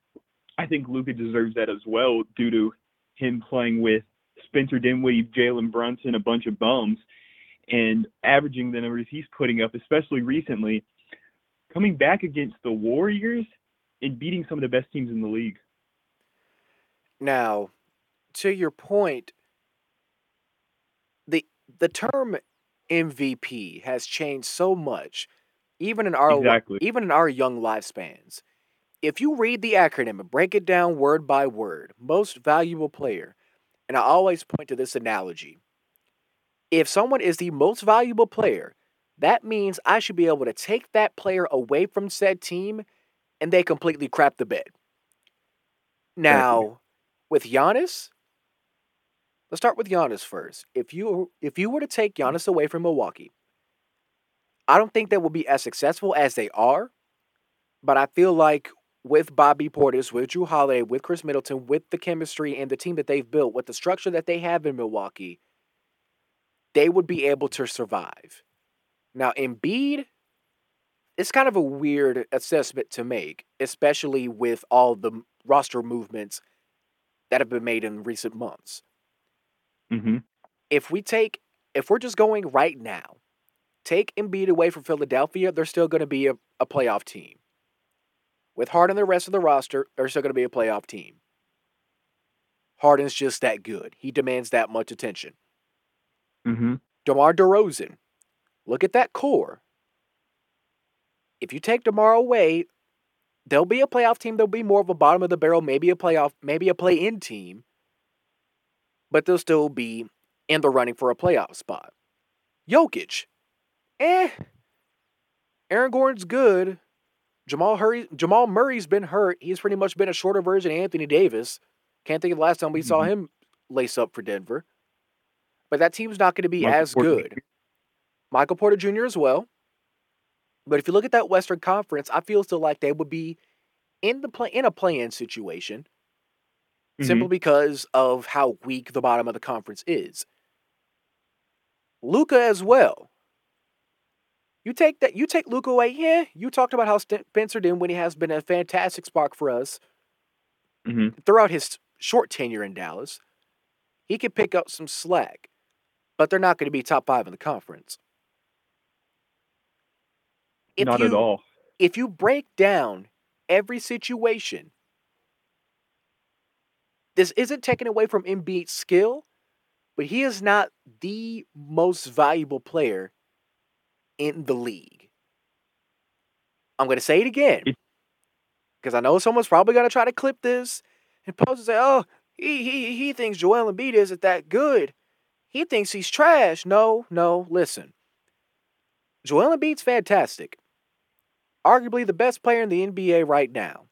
Speaker 4: I think Luka deserves that as well due to him playing with Spencer Dinwiddie, Jalen Brunson, a bunch of bums, and averaging the numbers he's putting up, especially recently, coming back against the Warriors and beating some of the best teams in the league.
Speaker 3: Now, to your point, the the term MVP has changed so much, even in our
Speaker 4: Exactly.
Speaker 3: even in our young lifespans. If you read the acronym and break it down word by word, most valuable player, and I always point to this analogy. If someone is the most valuable player, that means I should be able to take that player away from said team and they completely crap the bed. Now, with Giannis, let's start with Giannis first. If you if you were to take Giannis away from Milwaukee, I don't think they will be as successful as they are, but I feel like with Bobby Portis, with Jrue Holiday, with Khris Middleton, with the chemistry and the team that they've built, with the structure that they have in Milwaukee, they would be able to survive. Now, Embiid, it's kind of a weird assessment to make, especially with all the roster movements that have been made in recent months.
Speaker 4: Mm-hmm.
Speaker 3: If we take, if we're just going right now, take Embiid away from Philadelphia, they're still going to be a, a playoff team. With Harden and the rest of the roster, they're still going to be a playoff team. Harden's just that good. He demands that much attention.
Speaker 4: Mm-hmm.
Speaker 3: DeMar DeRozan, look at that core. If you take DeMar away, there'll be a playoff team. There'll be more of a bottom of the barrel, maybe a playoff, maybe a play-in team, but they'll still be in the running for a playoff spot. Jokic, eh. Aaron Gordon's good. Jamal Hurry, Jamal Murray's been hurt. He's pretty much been a shorter version of Anthony Davis. Can't think of the last time we saw
Speaker 4: Mhm.
Speaker 3: him lace up for Denver. But that team's not going to be
Speaker 4: Michael
Speaker 3: as
Speaker 4: Porter
Speaker 3: good. Michael Porter Jr. as well. But if you look at that Western Conference, I feel still like they would be in the play in a play-in situation simply because of how weak the bottom of the conference is. Luka as well. You take that. You take Luka away. Yeah, you talked about how Spencer Dinwiddie has been a fantastic spark for us
Speaker 4: Mm-hmm.
Speaker 3: throughout his short tenure in Dallas. He could pick up some slack, but they're not going to be top five in the conference. If
Speaker 4: Not
Speaker 3: you,
Speaker 4: at all.
Speaker 3: If you break down every situation, this isn't taken away from Embiid's skill, but he is not the most valuable player in the league. I'm going to say it again because I know someone's probably going to try to clip this and post and say, "Oh, He he he thinks Joel Embiid isn't that good. He thinks he's trash. No, no, listen. Joel Embiid's fantastic. Arguably the best player in the NBA right now.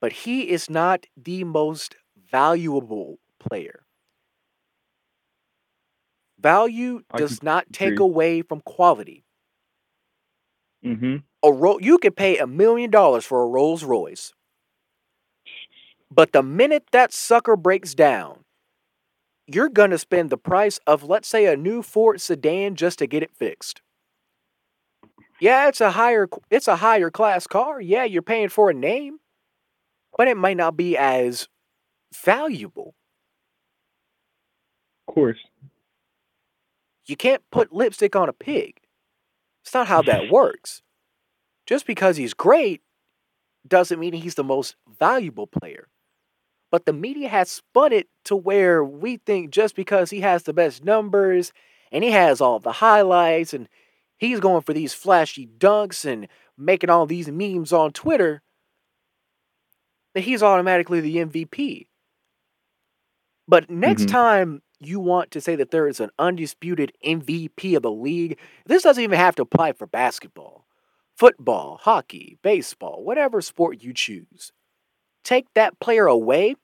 Speaker 3: But he is not the most valuable player. Value does not take
Speaker 4: agree.
Speaker 3: away from quality.
Speaker 4: Mm-hmm.
Speaker 3: A ro- you could pay a million dollars for a Rolls Royce. But the minute that sucker breaks down, you're going to spend the price of, let's say, a new Ford sedan just to get it fixed. Yeah, it's a higher it's a higher class car. Yeah, you're paying for a name, but it might not be as valuable.
Speaker 4: Of course.
Speaker 3: You can't put lipstick on a pig. It's not how that works. Just because he's great doesn't mean he's the most valuable player. But the media has spun it to where we think just because he has the best numbers and he has all the highlights and he's going for these flashy dunks and making all these memes on Twitter that he's automatically the MVP. But next
Speaker 4: Mhm.
Speaker 3: time you want to say that there is an undisputed MVP of the league, this doesn't even have to apply for basketball, football, hockey, baseball, whatever sport you choose. Take that player away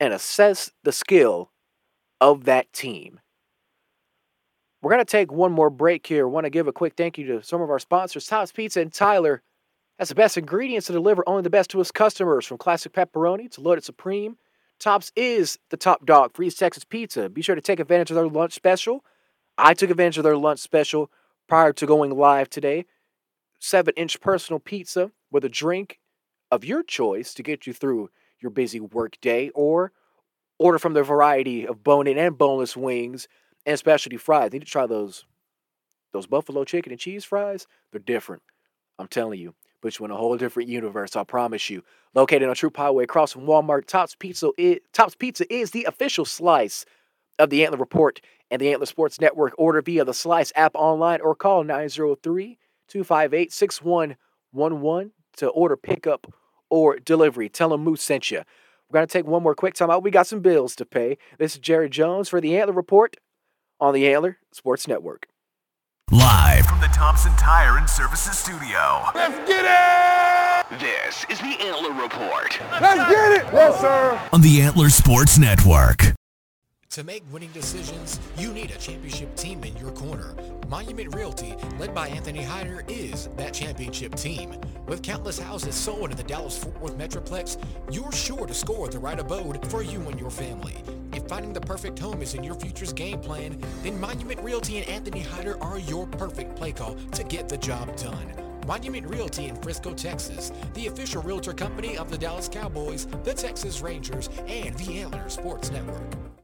Speaker 3: and assess the skill of that team. We're going to take one more break here. want to give a quick thank you to some of our sponsors, Tops Pizza and Tyler. Has the best ingredients to deliver only the best to his customers, from classic pepperoni to loaded supreme. Tops is the top dog for East Texas pizza. Be sure to take advantage of their lunch special. I took advantage of their lunch special prior to going live today. Seven inch personal pizza with a drink of your choice to get you through your busy work day, or order from their variety of bone in and boneless wings and specialty fries. Need to try those those buffalo chicken and cheese fries. They're different. I'm telling you. Put you in a whole different universe, I promise you. Located on Troup Highway across from Walmart, Tops Pizza is, Tops Pizza is the official slice of the Antler Report and the Antler Sports Network. Order via the Slice app online or call 903 258 6111 to order pickup or delivery. Tell them Moose sent you. We're going to take one more quick time out. We got some bills to pay. This is Jared Jones for the Antler Report on the Antler Sports Network.
Speaker 1: Live from the Thompson Tire and Services Studio.
Speaker 2: Let's get it!
Speaker 1: This is the Antler Report
Speaker 2: Let's get it! Yes, sir.
Speaker 1: on the Antler Sports Network.
Speaker 9: To make winning decisions, you need a championship team in your corner. Monument Realty, led by Anthony Hyder, is that championship team. With countless houses sold in the Dallas-Fort Worth Metroplex, you're sure to score the right abode for you and your family. If finding the perfect home is in your future's game plan, then Monument Realty and Anthony Hyder are your perfect play call to get the job done. Monument Realty in Frisco, Texas, the official realtor company of the Dallas Cowboys, the Texas Rangers, and the Antler Sports Network.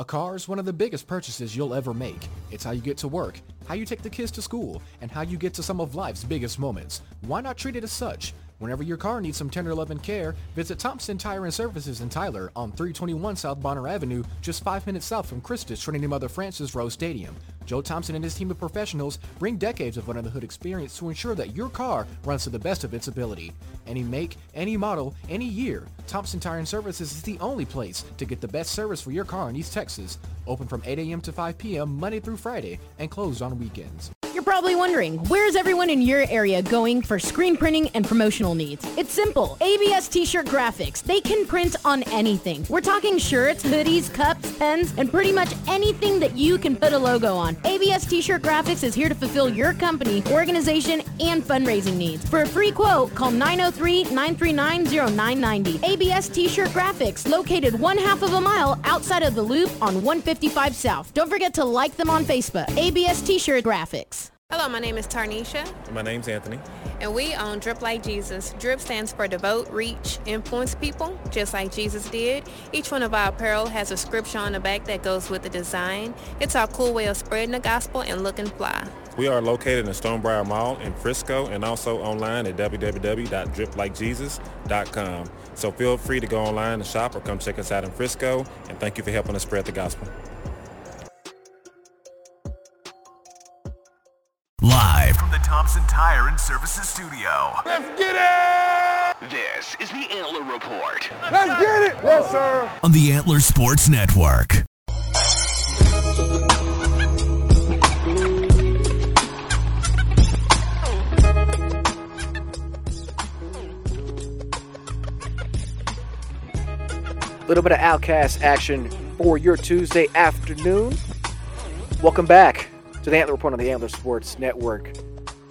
Speaker 9: A car is one of the biggest purchases you'll ever make. It's how you get to work, how you take the kids to school, and how you get to some of life's biggest moments. Why not treat it as such? Whenever your car needs some tender love and care, visit Thompson Tire and Services in Tyler on 321 South Bonner Avenue, just five minutes south from Christus Trinity Mother Frances Rose Stadium. Joe Thompson and his team of professionals bring decades of under the hood experience to ensure that your car runs to the best of its ability. Any make, any model, any year, Thompson Tire and Services is the only place to get the best service for your car in East Texas. Open from 8 a.m. to 5 p.m. Monday through Friday and closed on weekends.
Speaker 6: You're probably wondering, where's everyone in your area going for screen printing and promotional needs? It's simple. ABS T-shirt graphics. They can print on anything. We're talking shirts, hoodies, cups, pens, and pretty much anything that you can put a logo on. ABS T-shirt graphics is here to fulfill your company, organization, and fundraising needs. For a free quote, call 903-939-0990. ABS T-shirt graphics, located one half of a mile outside of the loop on 155 South. Don't forget to like them on Facebook. ABS T-shirt graphics.
Speaker 7: Hello, my name is Tarnisha,
Speaker 8: My name's Anthony.
Speaker 7: and we own Drip Like Jesus. Drip stands for devote, reach, influence people, just like Jesus did. Each one of our apparel has a scripture on the back that goes with the design. It's our cool way of spreading the gospel and looking fly.
Speaker 8: We are located in Stonebriar Mall in Frisco and also online at www.driplikejesus.com. So feel free to go online and shop or come check us out in Frisco. And thank you for helping us spread the gospel.
Speaker 1: Live from the Thompson Tire and Services Studio.
Speaker 2: Let's get it!
Speaker 1: This is the Antler Report
Speaker 2: Let's get it. Yes, sir.
Speaker 1: on the Antler Sports Network.
Speaker 3: A little bit of OutKast action for your Tuesday afternoon. Welcome back to the Antler Report on the Antler Sports Network.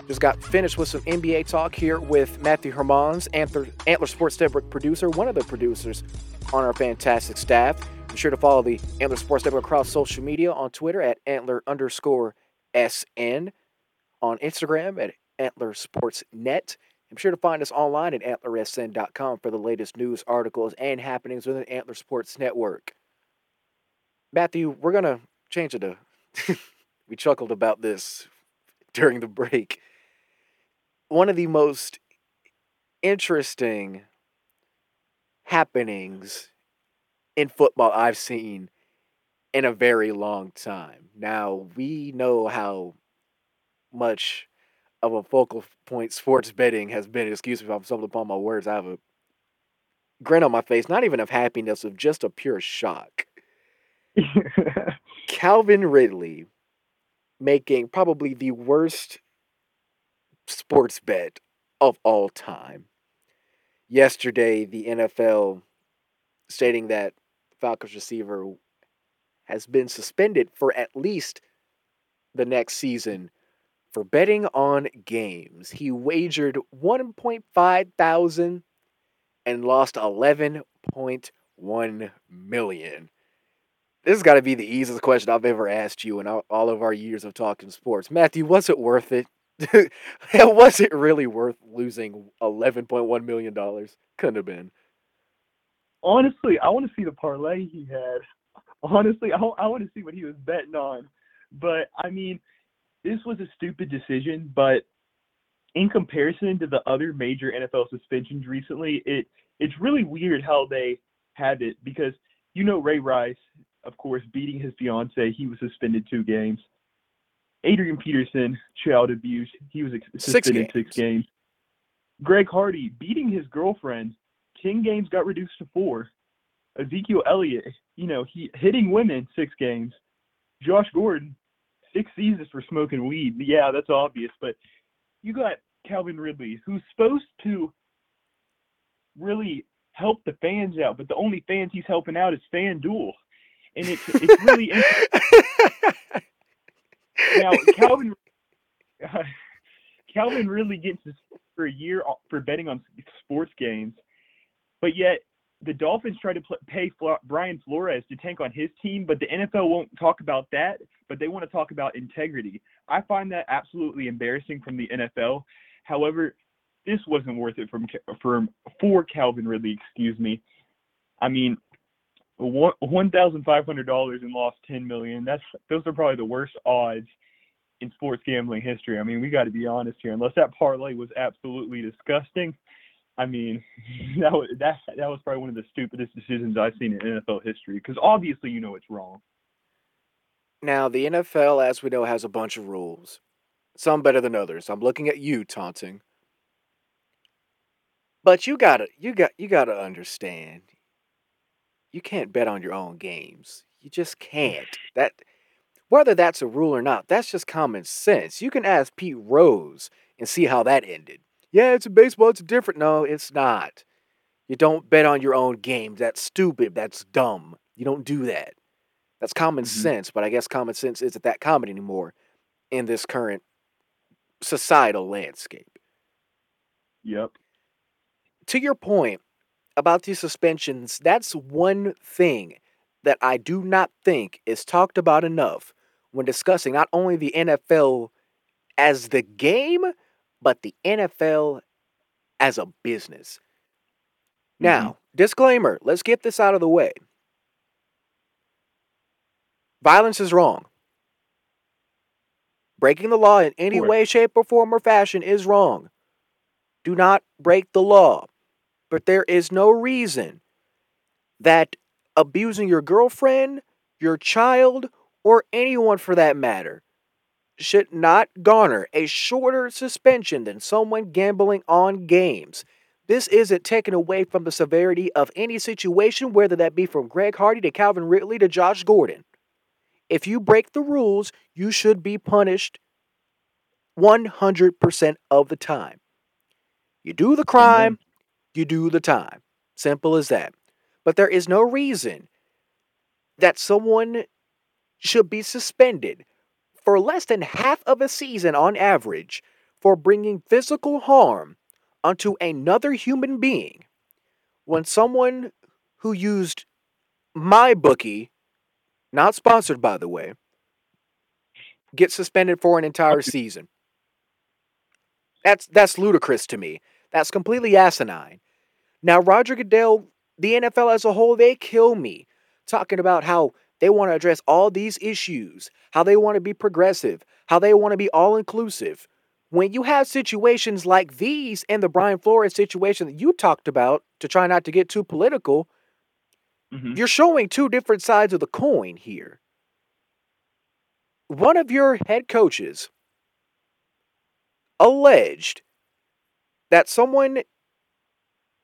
Speaker 3: Just got finished with some NBA talk here with Matthew Hermanns, Antler, Antler Sports Network producer, one of the producers on our fantastic staff. Be sure to follow the Antler Sports Network across social media on Twitter at Antler underscore SN, on Instagram at Antler Sports Net. Be sure to find us online at antlersn.com for the latest news, articles, and happenings within Antler Sports Network. Matthew, we're going to change it to. we chuckled about this during the break. One of the most interesting happenings in football I've seen in a very long time. Now, we know how much of a focal point sports betting has been. Excuse me if I'm stumbling upon my words. I have a grin on my face, not even of happiness, of just a pure shock. Calvin Ridley making probably the worst sports bet of all time. Yesterday, the NFL stating that Falcons receiver has been suspended for at least the next season for betting on games. He wagered 1.5 thousand and lost 11.1 million. This has got to be the easiest question I've ever asked you in all, of our years of talking sports. Matthew, was it worth it? was it really worth losing $11.1 million? Couldn't have been.
Speaker 4: Honestly, I want to see the parlay he had. Honestly, I, I want to see what he was betting on. But I mean, this was a stupid decision. But in comparison to the other major NFL suspensions recently, it it's really weird how they had it because you know Ray Rice, of course, beating his fiance, he was suspended two games. Adrian Peterson, child abuse, he was ex-
Speaker 3: Six
Speaker 4: suspended
Speaker 3: games.
Speaker 4: six games. Greg Hardy beating his girlfriend, ten games got reduced to four. Ezekiel Elliott, you know, he hitting women six games. Josh Gordon, six seasons for smoking weed. Yeah, that's obvious, but you got Calvin Ridley, who's supposed to really help the fans out, but the only fans he's helping out is FanDuel. And it's it's really interesting. now Calvin Calvin really gets this for a year for betting on sports games, but yet the Dolphins try to pay Brian Flores to tank on his team, but the NFL won't talk about that. But they want to talk about integrity. I find that absolutely embarrassing from the NFL. However, this wasn't worth it from for for Calvin Ridley. Excuse me. I mean, one one thousand five hundred dollars and lost ten million. That's those are probably the worst odds in sports gambling history. I mean, we got to be honest here. Unless that parlay was absolutely disgusting, I mean, that was that that was probably one of the stupidest decisions I've seen in NFL history. Because obviously, you know it's wrong.
Speaker 3: Now, the NFL, as we know, has a bunch of rules. Some better than others. I'm looking at you, taunting. But you gotta, you got, you gotta understand. You can't bet on your own games. You just can't. That, whether that's a rule or not, that's just common sense. You can ask Pete Rose and see how that ended. Yeah, it's a baseball. It's different. No, it's not. You don't bet on your own game. That's stupid. That's dumb. You don't do that. That's common mm-hmm. sense, but I guess common sense isn't that common anymore in this current societal landscape.
Speaker 4: Yep.
Speaker 3: To your point about these suspensions, that's one thing that I do not think is talked about enough when discussing not only the NFL as the game, but the NFL as a business. Now, mm-hmm. disclaimer, let's get this out of the way. Violence is wrong. Breaking the law in any way, shape, or form or fashion is wrong. Do not break the law. But there is no reason that abusing your girlfriend, your child, or anyone for that matter should not garner a shorter suspension than someone gambling on games. This isn't taken away from the severity of any situation, whether that be from Greg Hardy to Calvin Ridley to Josh Gordon. If you break the rules, you should be punished 100% of the time. You do the crime, mm-hmm. You do the time. Simple as that. But there is no reason that someone should be suspended for less than half of a season on average for bringing physical harm onto another human being when someone who used my bookie, not sponsored by the way, gets suspended for an entire season. That's that's ludicrous to me. That's completely asinine. Now Roger Goodell, the NFL as a whole, they kill me talking about how they want to address all these issues, how they want to be progressive, how they want to be all inclusive. When you have situations like these and the Brian Flores situation that you talked about, to try not to get too political,
Speaker 4: Mhm.
Speaker 3: you're showing two different sides of the coin here. One of your head coaches alleged that someone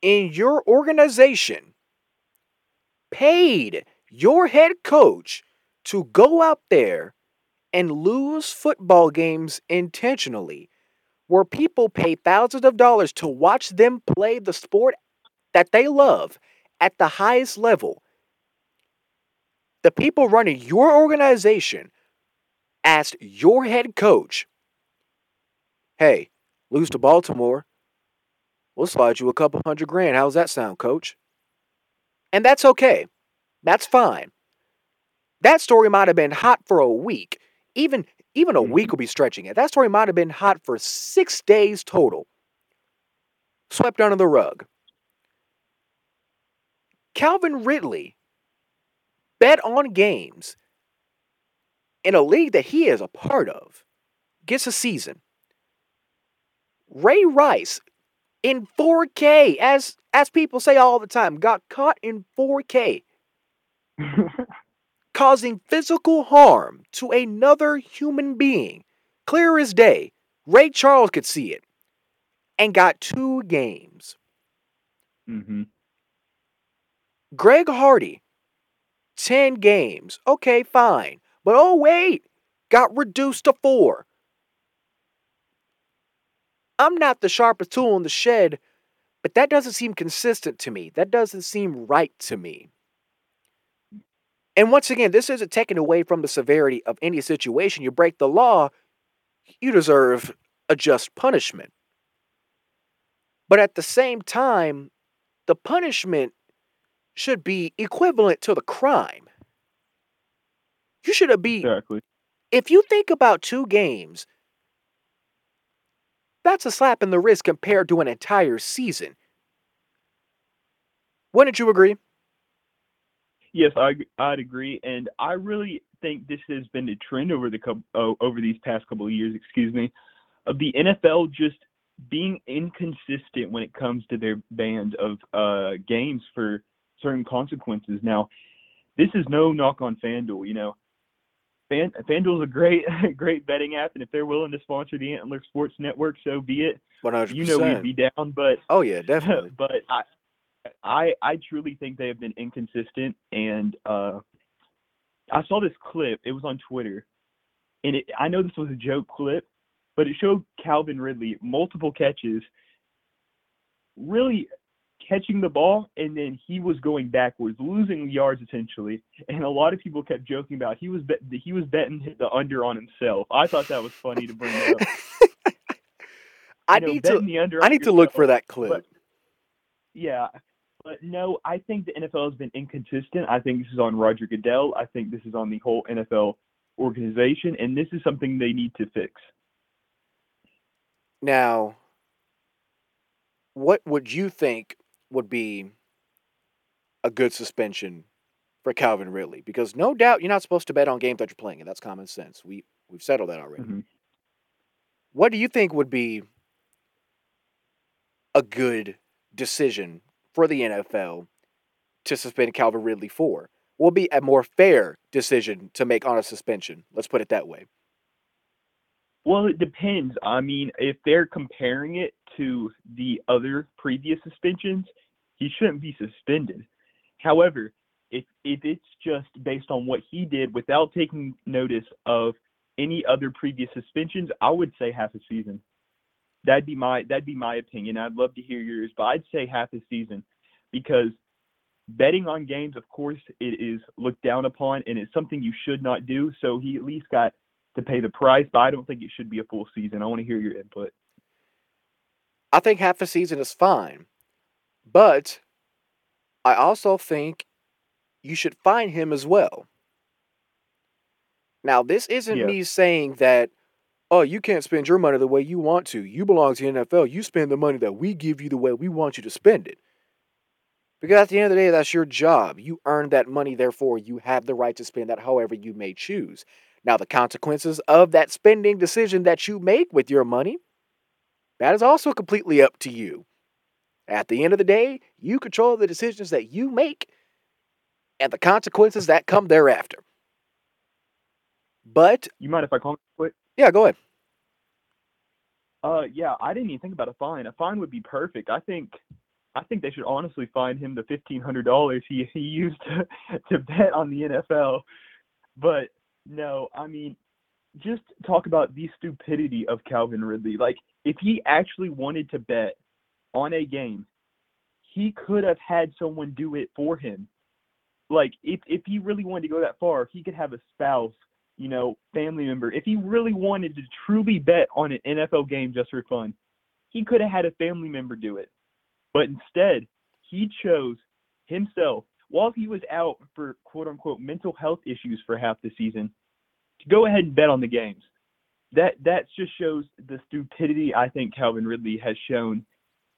Speaker 3: in your organization paid your head coach to go out there and lose football games intentionally, where people pay thousands of dollars to watch them play the sport that they love at the highest level. The people running your organization asked your head coach, hey, lose to Baltimore. We'll slide you a couple hundred grand. How's that sound, coach? And that's okay. That's fine. That story might have been hot for a week. Even even a mm-hmm. week will be stretching it. That story might have been hot for six days total. Swept under the rug. Calvin Ridley bet on games in a league that he is a part of, gets a season. Ray Rice in 4K, as as people say all the time, got caught in 4K, causing physical harm to another human being. Clear as day. Ray Charles could see it. And got two games.
Speaker 4: Mm-hmm.
Speaker 3: Greg Hardy, 10 games. Okay, fine. But oh, wait, got reduced to four. I'm not the sharpest tool in the shed, but that doesn't seem consistent to me. That doesn't seem right to me. And once again, this isn't taken away from the severity of any situation. You break the law, you deserve a just punishment. But at the same time, the punishment should be equivalent to the crime. You should be
Speaker 4: Exactly.
Speaker 3: if you think about two games, that's a slap in the wrist compared to an entire season. Wouldn't you agree?
Speaker 4: Yes, I I'd agree, and I really think this has been a trend over the oh, over these past couple of years. Excuse me, of the NFL just being inconsistent when it comes to their band of uh, games for certain consequences. Now, this is no knock on FanDuel. You know, Fan FanDuel's a great great betting app, and if they're willing to sponsor the Antler Sports Network, so be it.
Speaker 3: 100%.
Speaker 4: You know we'd be down, but
Speaker 3: Oh yeah, definitely.
Speaker 4: but I, I, I truly think they have been inconsistent. And uh, I saw this clip. It was on Twitter, and it, I know this was a joke clip, but it showed Calvin Ridley multiple catches, really catching the ball, and then he was going backwards, losing yards essentially. And a lot of people kept joking about he was bet, he was betting the under on himself. I thought that was funny to bring up.
Speaker 3: I
Speaker 4: know,
Speaker 3: need to
Speaker 4: betting the under
Speaker 3: I need to look for that clip.
Speaker 4: but- Yeah, but no, I think the NFL has been inconsistent. I think this is on Roger Goodell. I think this is on the whole NFL organization, and this is something they need to fix.
Speaker 3: Now, what would you think would be a good suspension for Calvin Ridley? Because no doubt you're not supposed to bet on games that you're playing, and that's common sense. We we've settled that already.
Speaker 4: Mhm.
Speaker 3: What do you think would be a good decision for the NFL to suspend Calvin Ridley for? What would be a more fair decision to make on a suspension? Let's put it that way.
Speaker 4: Well, it depends. I mean, if they're comparing it to the other previous suspensions, he shouldn't be suspended. However, if if it's just based on what he did without taking notice of any other previous suspensions, I would say half a season. That'd be my that'd be my opinion. I'd love to hear yours, but I'd say half a season because betting on games, of course, it is looked down upon and it's something you should not do. So he at least got to pay the price, but I don't think it should be a full season. I want to hear your input.
Speaker 3: I think half a season is fine, but I also think you should find him as well. Now, this isn't
Speaker 4: Yeah.
Speaker 3: me saying that, oh, you can't spend your money the way you want to. You belong to the NFL. You spend the money that we give you the way we want you to spend it. Because at the end of the day, that's your job. You earned that money, therefore, you have the right to spend that however you may choose. Now, the consequences of that spending decision that you make with your money, that is also completely up to you. At the end of the day, you control the decisions that you make and the consequences that come thereafter. But
Speaker 4: You mind if I comment quick?
Speaker 3: yeah, go ahead.
Speaker 4: Uh, yeah, I didn't even think about a fine. A fine would be perfect. I think, I think they should honestly fine him the fifteen hundred dollars he he used to to bet on the NFL. But no, I mean, just talk about the stupidity of Calvin Ridley. Like, if he actually wanted to bet on a game, he could have had someone do it for him. Like, if if he really wanted to go that far, he could have a spouse you know, family member, if he really wanted to truly bet on an NFL game just for fun, he could have had a family member do it. But instead, he chose himself, while he was out for quote unquote mental health issues for half the season, to go ahead and bet on the games. That that just shows the stupidity I think Calvin Ridley has shown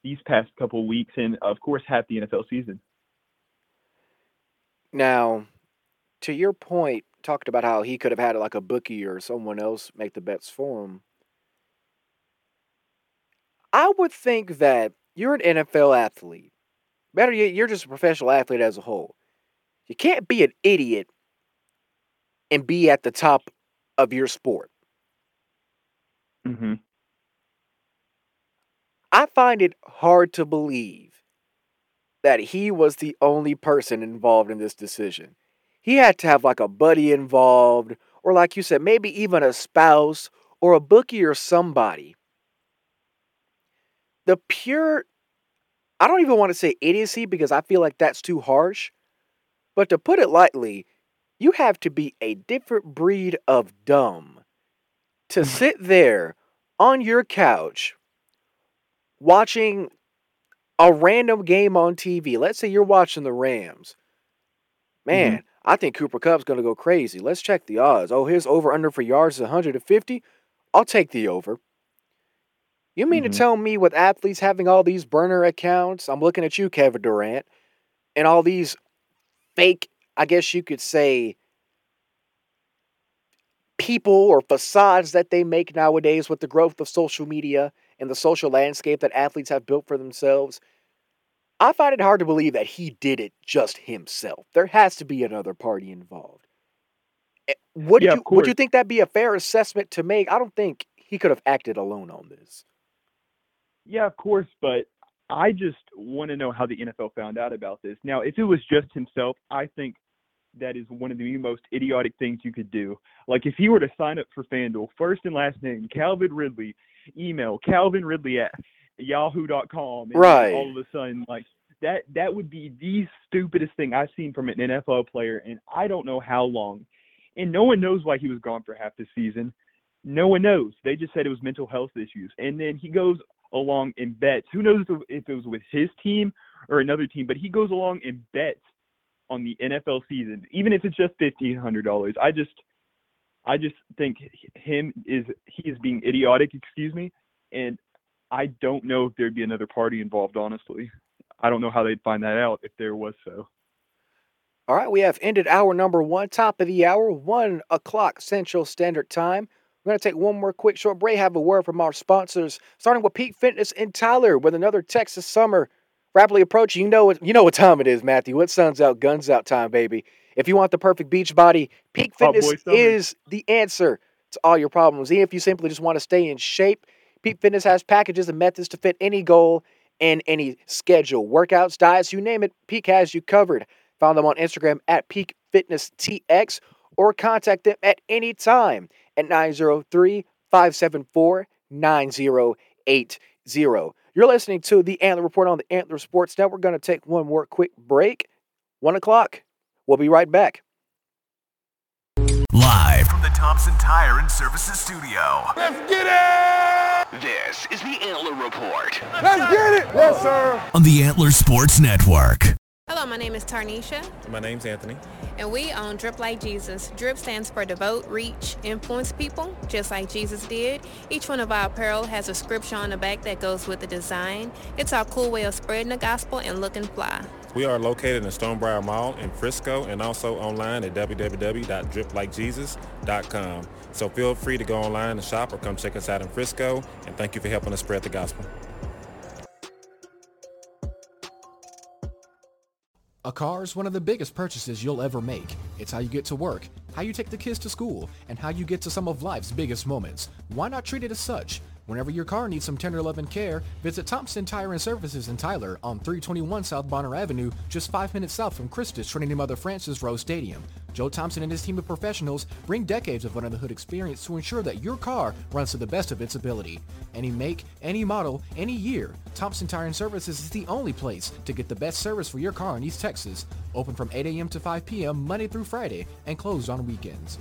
Speaker 4: these past couple weeks and of course half the NFL season.
Speaker 3: Now, to your point, talked about how he could have had like a bookie or someone else make the bets for him. I would think that you're an NFL athlete. Better yet, you're just a professional athlete as a whole. You can't be an idiot and be at the top of your sport.
Speaker 4: Mm-hmm.
Speaker 3: I find it hard to believe that he was the only person involved in this decision. He had to have like a buddy involved, or like you said, maybe even a spouse or a bookie or somebody. The pure, I don't even want to say idiocy because I feel like that's too harsh, but to put it lightly, you have to be a different breed of dumb to mm-hmm. sit there on your couch watching a random game on TV. Let's say you're watching the Rams. Man, mm-hmm. I think Cooper Kupp's going to go crazy. Let's check the odds. Oh, his over under for yards is 150. I'll take the over. You mean
Speaker 4: Mhm.
Speaker 3: to tell me with athletes having all these burner accounts? I'm looking at you, Kevin Durant, and all these fake, I guess you could say, people or facades that they make nowadays with the growth of social media and the social landscape that athletes have built for themselves. I find it hard to believe that he did it just himself. There has to be another party involved. Eh, Would
Speaker 4: Yeah,
Speaker 3: you would you think that'd be a fair assessment to make? I don't think he could have acted alone on this.
Speaker 4: Yeah, of course, but I just want to know how the NFL found out about this. Now, if it was just himself, I think that is one of the most idiotic things you could do. Like if he were to sign up for FanDuel, first and last name, Calvin Ridley, email Calvin Ridley at yahoo.com. And
Speaker 3: Right.
Speaker 4: All of a sudden, like that that would be the stupidest thing I've seen from an NFL player and I don't know how long. And no one knows why he was gone for half the season. No one knows. They just said it was mental health issues. And then he goes along and bets. Who knows if it was with his team or another team, but he goes along and bets on the NFL season, even if it's just fifteen hundred dollars. I just, I just think him is he is being idiotic. Excuse me, and I don't know if there'd be another party involved. Honestly, I don't know how they'd find that out if there was so.
Speaker 3: All right, we have ended hour number one, top of the hour, one o'clock Central Standard Time. We're going to take one more quick short break, have a word from our sponsors, starting with Peak Fitness in Tyler with another Texas summer rapidly approaching. You know what you know what time it is, Matthew. What sun's out, guns out time, baby. If you want the perfect beach body, Peak
Speaker 4: Hot boy
Speaker 3: Fitness is the answer. to all your problems. Even if you simply just want to stay in shape, Peak Fitness has packages and methods to fit any goal and any schedule. Workouts, diets, you name it, Peak has you covered. Found them on Instagram at Peak Fitness TX or contact them at any time at 903 574 9080. You're listening to the Antler Report on the Antler Sports Network. We're going to take one more quick break. One o'clock. We'll be right back.
Speaker 1: Live from the Thompson Tire and Services Studio.
Speaker 2: Let's get it!
Speaker 1: This is the Antler Report
Speaker 2: Let's get it! Yes, sir.
Speaker 1: on the Antler Sports Network.
Speaker 7: Hello, my name is Tarnisha,
Speaker 8: My name's Anthony.
Speaker 7: and we own Drip Like Jesus. Drip stands for devote, reach, influence people, just like Jesus did. Each one of our apparel has a scripture on the back that goes with the design. It's our cool way of spreading the gospel and looking fly.
Speaker 8: We are located in Stonebriar Mall in Frisco and also online at www.driplikejesus.com. So feel free to go online and shop or come check us out in Frisco. And thank you for helping us spread the gospel.
Speaker 9: A car is one of the biggest purchases you'll ever make. It's how you get to work, how you take the kids to school, and how you get to some of life's biggest moments. Why not treat it as such? Whenever your car needs some tender love and care, visit Thompson Tire and Services in Tyler on 321 South Bonner Avenue, just five minutes south from Christus Trinity Mother Frances Rose Stadium. Joe Thompson and his team of professionals bring decades of under the hood experience to ensure that your car runs to the best of its ability. Any make, any model, any year, Thompson Tire and Services is the only place to get the best service for your car in East Texas. Open from 8 a.m. to 5 p.m. Monday through Friday and closed on weekends.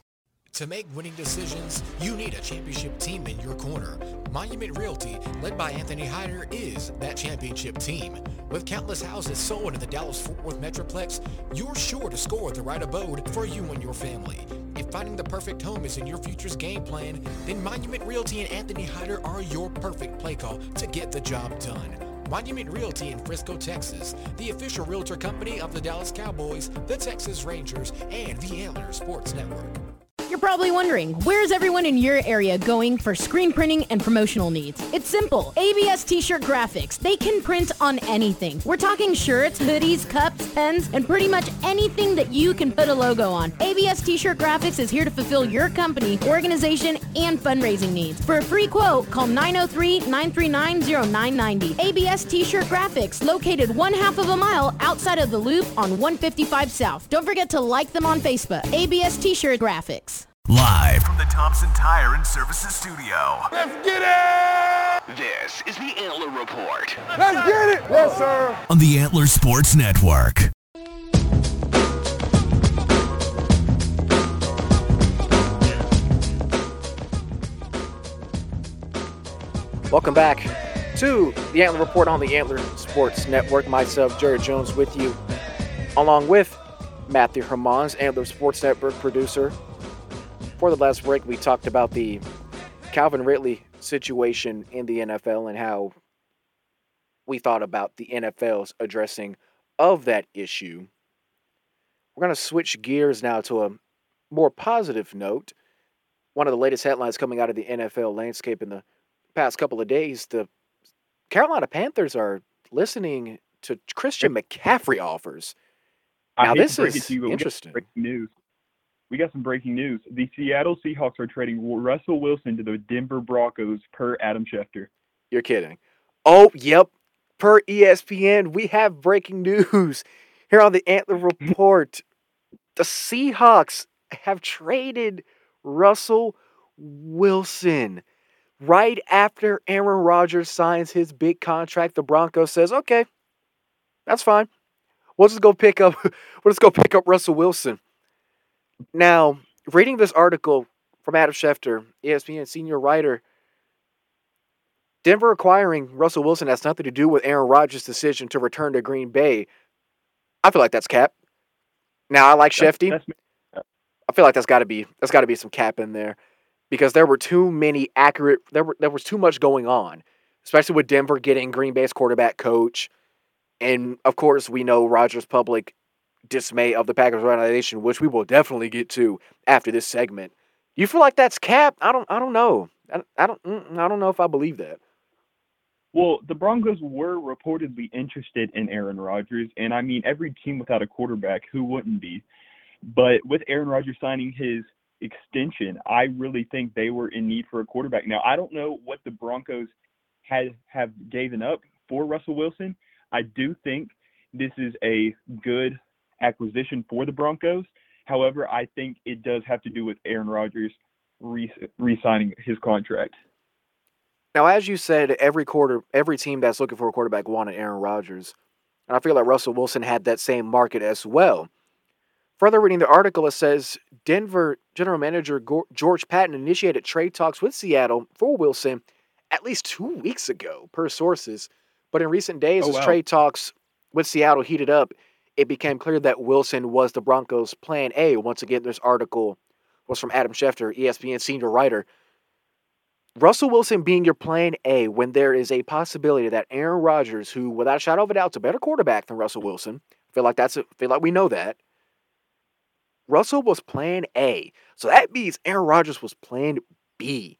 Speaker 9: To make winning decisions, you need a championship team in your corner. Monument Realty, led by Anthony Hyder, is that championship team. With countless houses sold in the Dallas-Fort Worth Metroplex, you're sure to score the right abode for you and your family. If finding the perfect home is in your future's game plan, then Monument Realty and Anthony Hyder are your perfect play call to get the job done. Monument Realty in Frisco, Texas, the official realtor company of the Dallas Cowboys, the Texas Rangers, and the Antler Sports Network.
Speaker 6: You're probably wondering, where's everyone in your area going for screen printing and promotional needs? It's simple. ABS T-shirt graphics. They can print on anything. We're talking shirts, hoodies, cups, pens, and pretty much anything that you can put a logo on. ABS T-shirt graphics is here to fulfill your company, organization, and fundraising needs. For a free quote, call 903-939-0990. ABS T-shirt graphics, located one half of a mile outside of the loop on 155 South. Don't forget to like them on Facebook. ABS T-shirt graphics.
Speaker 1: Live from the Thompson Tire and Services Studio.
Speaker 2: Let's get it!
Speaker 1: This is the Antler Report
Speaker 2: Let's get it! Yes, sir.
Speaker 1: on the Antler Sports Network.
Speaker 3: Welcome back to the Antler Report on the Antler Sports Network. Myself, Jared Jones, with you, along with Matthew Hermanns, Antler Sports Network producer. For the last break, we talked about the Calvin Ridley situation in the NFL and how we thought about the NFL's addressing of that issue. We're going to switch gears now to a more positive note. One of the latest headlines coming out of the NFL landscape in the past couple of days, the Carolina Panthers are listening to Christian McCaffrey offers. Now, this
Speaker 4: to break it
Speaker 3: is
Speaker 4: to you, but we got
Speaker 3: interesting.
Speaker 4: news. We got some breaking news. The Seattle Seahawks are trading Russell Wilson to the Denver Broncos per Adam Schefter.
Speaker 3: You're kidding. Oh, yep. Per ESPN, we have breaking news here on the Antler Report. The Seahawks have traded Russell Wilson right after Aaron Rodgers signs his big contract. The Broncos says, "Okay, that's fine. We'll just go pick up. We'll just go pick up Russell Wilson." Now, reading this article from Adam Schefter, ESPN senior writer, Denver acquiring Russell Wilson has nothing to do with Aaron Rodgers' decision to return to Green Bay. I feel like that's cap. Now I like
Speaker 4: That's-
Speaker 3: Shefty.
Speaker 4: that's.
Speaker 3: I feel like that's got to be that's got to be some cap in there because there were too many accurate there were there was too much going on, especially with Denver getting Green Bay's quarterback coach, and of course we know Rodgers' public dismay of the Packers organization, which we will definitely get to after this segment. You feel like that's cap? I don't I don't know. I, I don't mm, I don't know if I believe that.
Speaker 4: Well, the Broncos were reportedly interested in Aaron Rodgers, and I mean, every team without a quarterback, who wouldn't be? But with Aaron Rodgers signing his extension. I really think they were in need for a quarterback. Now, I don't know what the Broncos had have given up for Russell Wilson. I do think this is a good acquisition for the Broncos. However, I think it does have to do with Aaron Rodgers re signing his contract.
Speaker 3: Now, as you said, every quarter, every team that's looking for a quarterback wanted Aaron Rodgers, and I feel like Russell Wilson had that same market as well. Further reading the article, it says Denver general manager George Paton initiated trade talks with Seattle for Wilson at least two weeks ago, per sources. But in recent days, oh, as wow. trade talks with Seattle heated up, it became clear that Wilson was the Broncos' plan A. Once again, this article was from Adam Schefter, ESPN senior writer. Russell Wilson being your plan A when there is a possibility that Aaron Rodgers, who without a shadow of a doubt is a better quarterback than Russell Wilson, feel like that's a, feel like we know that. Russell was plan A. So that means Aaron Rodgers was plan B.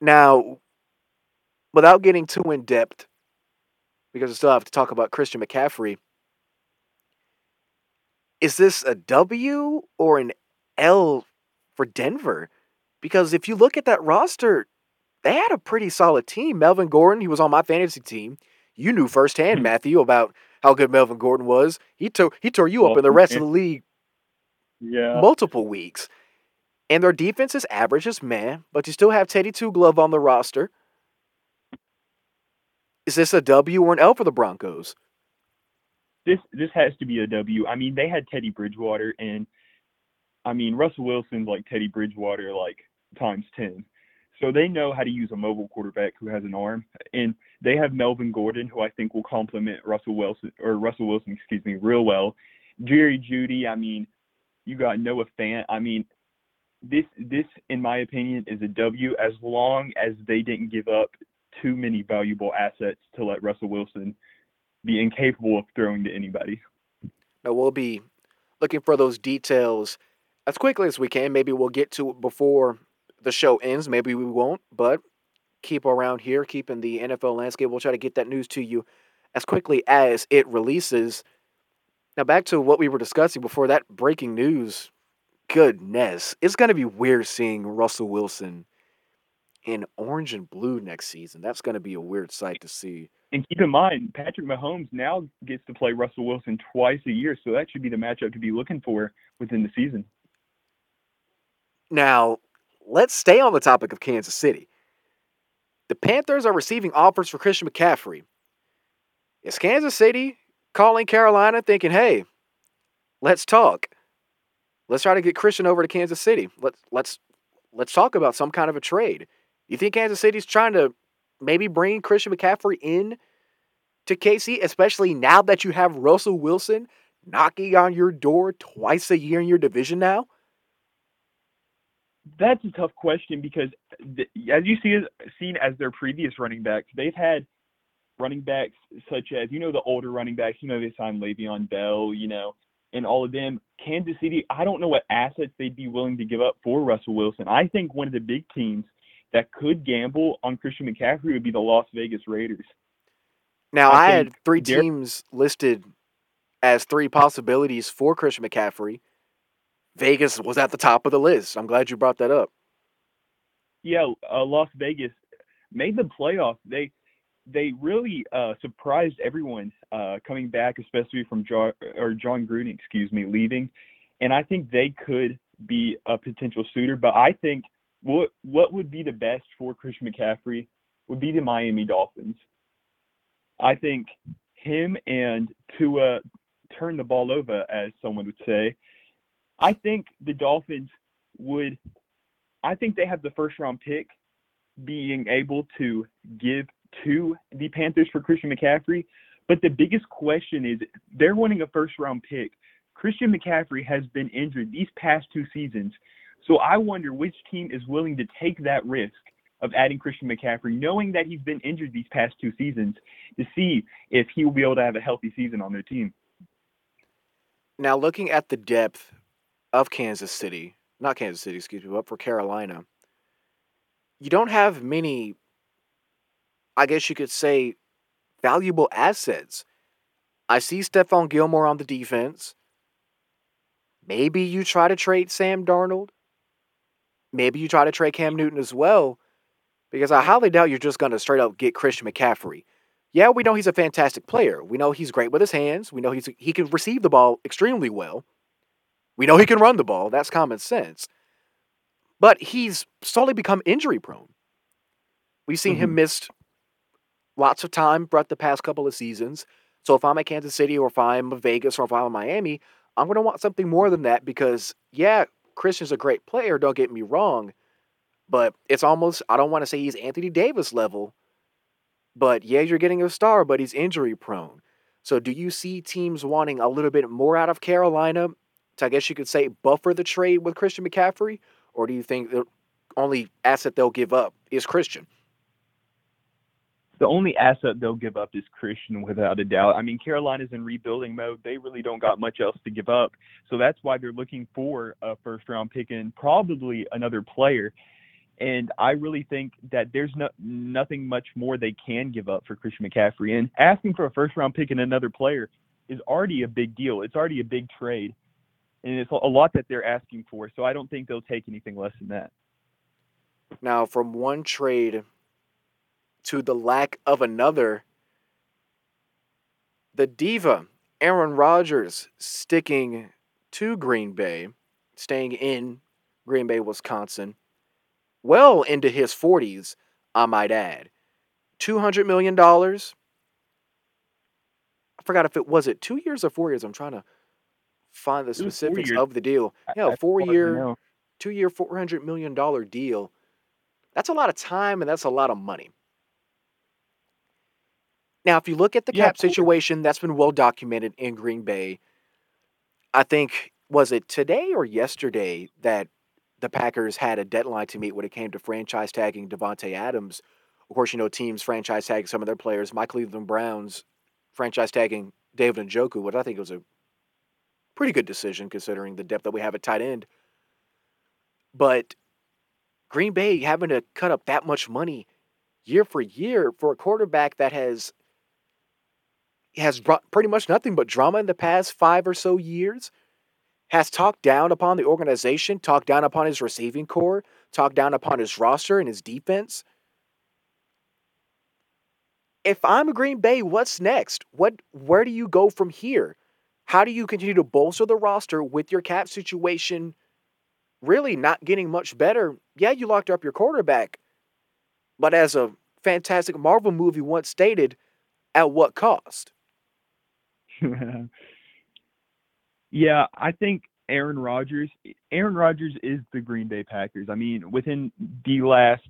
Speaker 3: Now, without getting too in depth, because I still have to talk about Christian McCaffrey, is this a W or an L for Denver? Because if you look at that roster, they had a pretty solid team. Melvin Gordon, he was on my fantasy team. You knew firsthand, mm-hmm. Matthew, about how good Melvin Gordon was. He tore he tore you up in the rest of the league
Speaker 4: yeah.
Speaker 3: multiple weeks. And their defense is average as man, but you still have Teddy Two Glove on the roster. Is this a W or an L for the Broncos?
Speaker 4: This this has to be a W. I mean, they had Teddy Bridgewater, and I mean Russell Wilson's like Teddy Bridgewater, like times ten. So they know how to use a mobile quarterback who has an arm, and they have Melvin Gordon, who I think will complement Russell Wilson or Russell Wilson, excuse me, real well. Jerry Jeudy, I mean, you got Noah Fant. I mean, this this in my opinion is a W as long as they didn't give up too many valuable assets to let Russell Wilson be incapable of throwing to anybody.
Speaker 3: Now we'll be looking for those details as quickly as we can. Maybe we'll get to it before the show ends. Maybe we won't, but keep around here, keeping the NFL landscape. We'll try to get that news to you as quickly as it releases. Now back to what we were discussing before that breaking news. Goodness, it's going to be weird seeing Russell Wilson in orange and blue next season. That's going to be a weird sight to see.
Speaker 4: And keep in mind, Patrick Mahomes now gets to play Russell Wilson twice a year, so that should be the matchup to be looking for within the season.
Speaker 3: Now, let's stay on the topic of Kansas City. The Panthers are receiving offers for Christian McCaffrey. Is Kansas City calling Carolina thinking, hey, let's talk? Let's try to get Christian over to Kansas City. Let's let's let's talk about some kind of a trade. You think Kansas City's trying to maybe bring Christian McCaffrey in to KC, especially now that you have Russell Wilson knocking on your door twice a year in your division now?
Speaker 4: That's a tough question because, as you see, seen as their previous running backs, they've had running backs such as you know the older running backs. You know they signed Le'Veon Bell, you know, and all of them. Kansas City, I don't know what assets they'd be willing to give up for Russell Wilson. I think one of the big teams that could gamble on Christian McCaffrey would be the Las Vegas Raiders.
Speaker 3: Now, I, I had three teams listed as three possibilities for Christian McCaffrey. Vegas was at the top of the list. I'm glad you brought that up.
Speaker 4: Yeah, uh, Las Vegas made the playoffs. They they really uh, surprised everyone uh, coming back, especially from John, or Jon Gruden, excuse me, leaving. And I think they could be a potential suitor. But I think what what would be the best for Christian McCaffrey would be the Miami Dolphins. I think him and Tua turn the ball over, as someone would say. I think the Dolphins would. I think they have the first round pick, being able to give to the Panthers for Christian McCaffrey. But the biggest question is they're winning a first round pick. Christian McCaffrey has been injured these past two seasons. So I wonder which team is willing to take that risk of adding Christian McCaffrey, knowing that he's been injured these past two seasons, to see if he will be able to have a healthy season on their team.
Speaker 3: Now, looking at the depth of Kansas City, not Kansas City, excuse me, but for Carolina, you don't have many I guess you could say, valuable assets. I see Stephon Gilmore on the defense. Maybe you try to trade Sam Darnold. Maybe you try to trade Cam Newton as well, because I highly doubt you're just going to straight up get Christian McCaffrey. Yeah, we know he's a fantastic player. We know he's great with his hands. We know he's he can receive the ball extremely well. We know he can run the ball. That's common sense. But he's slowly become injury prone. We've seen mm-hmm. him missed lots of time throughout the past couple of seasons. So if I'm at Kansas City or if I'm Vegas or if I'm in Miami, I'm going to want something more than that because, yeah, Christian's a great player, don't get me wrong. But it's almost, I don't want to say he's Anthony Davis level, but yeah, you're getting a star, but he's injury prone. So do you see teams wanting a little bit more out of Carolina to, I guess you could say, buffer the trade with Christian McCaffrey? Or do you think the only asset they'll give up is Christian?
Speaker 4: The only asset they'll give up is Christian without a doubt. I mean, Carolina's in rebuilding mode. They really don't got much else to give up. So that's why they're looking for a first round pick and probably another player. And I really think that there's no, nothing much more they can give up for Christian McCaffrey. And asking for a first round pick and another player is already a big deal. It's already a big trade. And it's a lot that they're asking for. So I don't think they'll take anything less than that.
Speaker 3: Now, from one trade to the lack of another. The diva, Aaron Rodgers, sticking to Green Bay, staying in Green Bay, Wisconsin, well into his 40s, I might add. $200 million. I forgot if it was it two years or four years. I'm trying to find the specifics of the deal. Yeah, four year, two year, $400 million deal. That's a lot of time and that's a lot of money. Now, if you look at the yeah, cap situation, that's been well documented in Green Bay. I think was it today or yesterday that the Packers had a deadline to meet when it came to franchise tagging Davante Adams. Of course, you know teams franchise tag some of their players. My Cleveland Browns franchise tagging David and Njoku, which I think was a pretty good decision considering the depth that we have at tight end. But Green Bay having to cut up that much money year for year for a quarterback that has has brought pretty much nothing but drama in the past five or so years, has talked down upon the organization, talked down upon his receiving core, talked down upon his roster and his defense. If I'm Green Bay, what's next? What where do you go from here? How do you continue to bolster the roster with your cap situation really not getting much better? Yeah, you locked up your quarterback. But as a fantastic Marvel movie once stated, at what cost?
Speaker 4: yeah, I think Aaron Rodgers. Aaron Rodgers is the Green Bay Packers. I mean, within the last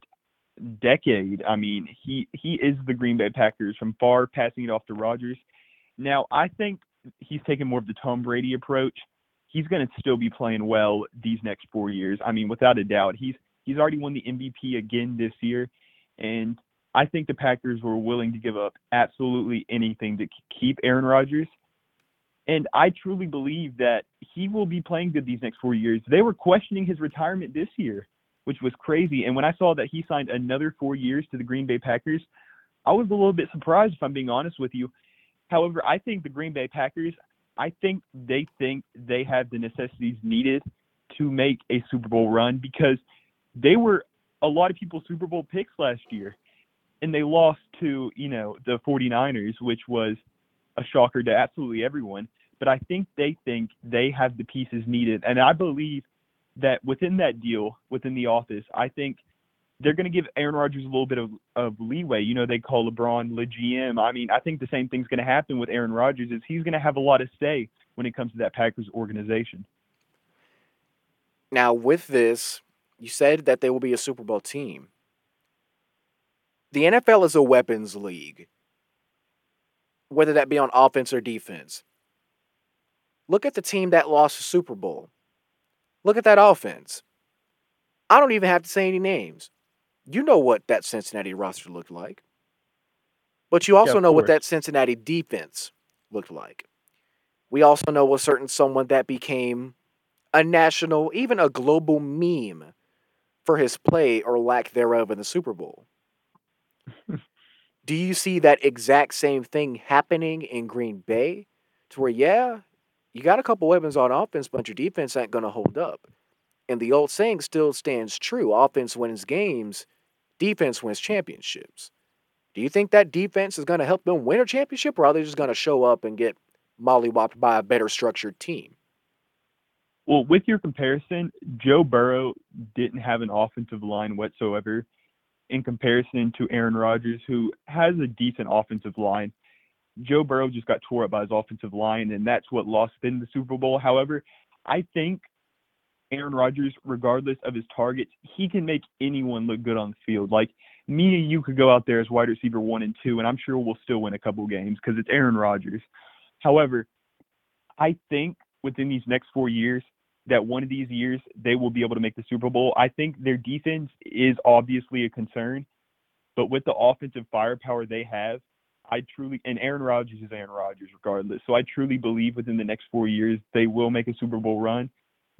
Speaker 4: decade, I mean, he he is the Green Bay Packers from far, passing it off to Rodgers. Now, I think he's taking more of the Tom Brady approach. He's going to still be playing well these next four years. I mean, without a doubt, he's he's already won the MVP again this year, and I think the Packers were willing to give up absolutely anything to keep Aaron Rodgers. And I truly believe that he will be playing good these next four years. They were questioning his retirement this year, which was crazy. And when I saw that he signed another four years to the Green Bay Packers, I was a little bit surprised, if I'm being honest with you. However, I think the Green Bay Packers, I think they think they have the necessities needed to make a Super Bowl run because they were a lot of people's Super Bowl picks last year. And they lost to, you know, the 49ers, which was a shocker to absolutely everyone but I think they think they have the pieces needed. And I believe that within that deal, within the office, I think they're going to give Aaron Rodgers a little bit of, of leeway. You know, they call LeBron the GM. I mean, I think the same thing's going to happen with Aaron Rodgers is he's going to have a lot of say when it comes to that Packers organization.
Speaker 3: Now, with this, you said that they will be a Super Bowl team. The NFL is a weapons league, whether that be on offense or defense. Look at the team that lost the Super Bowl. Look at that offense. I don't even have to say any names. You know what that Cincinnati roster looked like. But you also yeah, know what that Cincinnati defense looked like. We also know a certain someone that became a national, even a global meme for his play or lack thereof in the Super Bowl. Do you see that exact same thing happening in Green Bay? To where, yeah, you got a couple weapons on offense, but your defense ain't going to hold up. And the old saying still stands true offense wins games, defense wins championships. Do you think that defense is going to help them win a championship, or are they just going to show up and get mollywopped by a better structured team?
Speaker 4: Well, with your comparison, Joe Burrow didn't have an offensive line whatsoever in comparison to Aaron Rodgers, who has a decent offensive line. Joe Burrow just got tore up by his offensive line, and that's what lost them the Super Bowl. However, I think Aaron Rodgers, regardless of his targets, he can make anyone look good on the field. Like me and you could go out there as wide receiver one and two, and I'm sure we'll still win a couple games because it's Aaron Rodgers. However, I think within these next four years, that one of these years they will be able to make the Super Bowl. I think their defense is obviously a concern, but with the offensive firepower they have, I truly and Aaron Rodgers is Aaron Rodgers regardless. So I truly believe within the next four years they will make a Super Bowl run,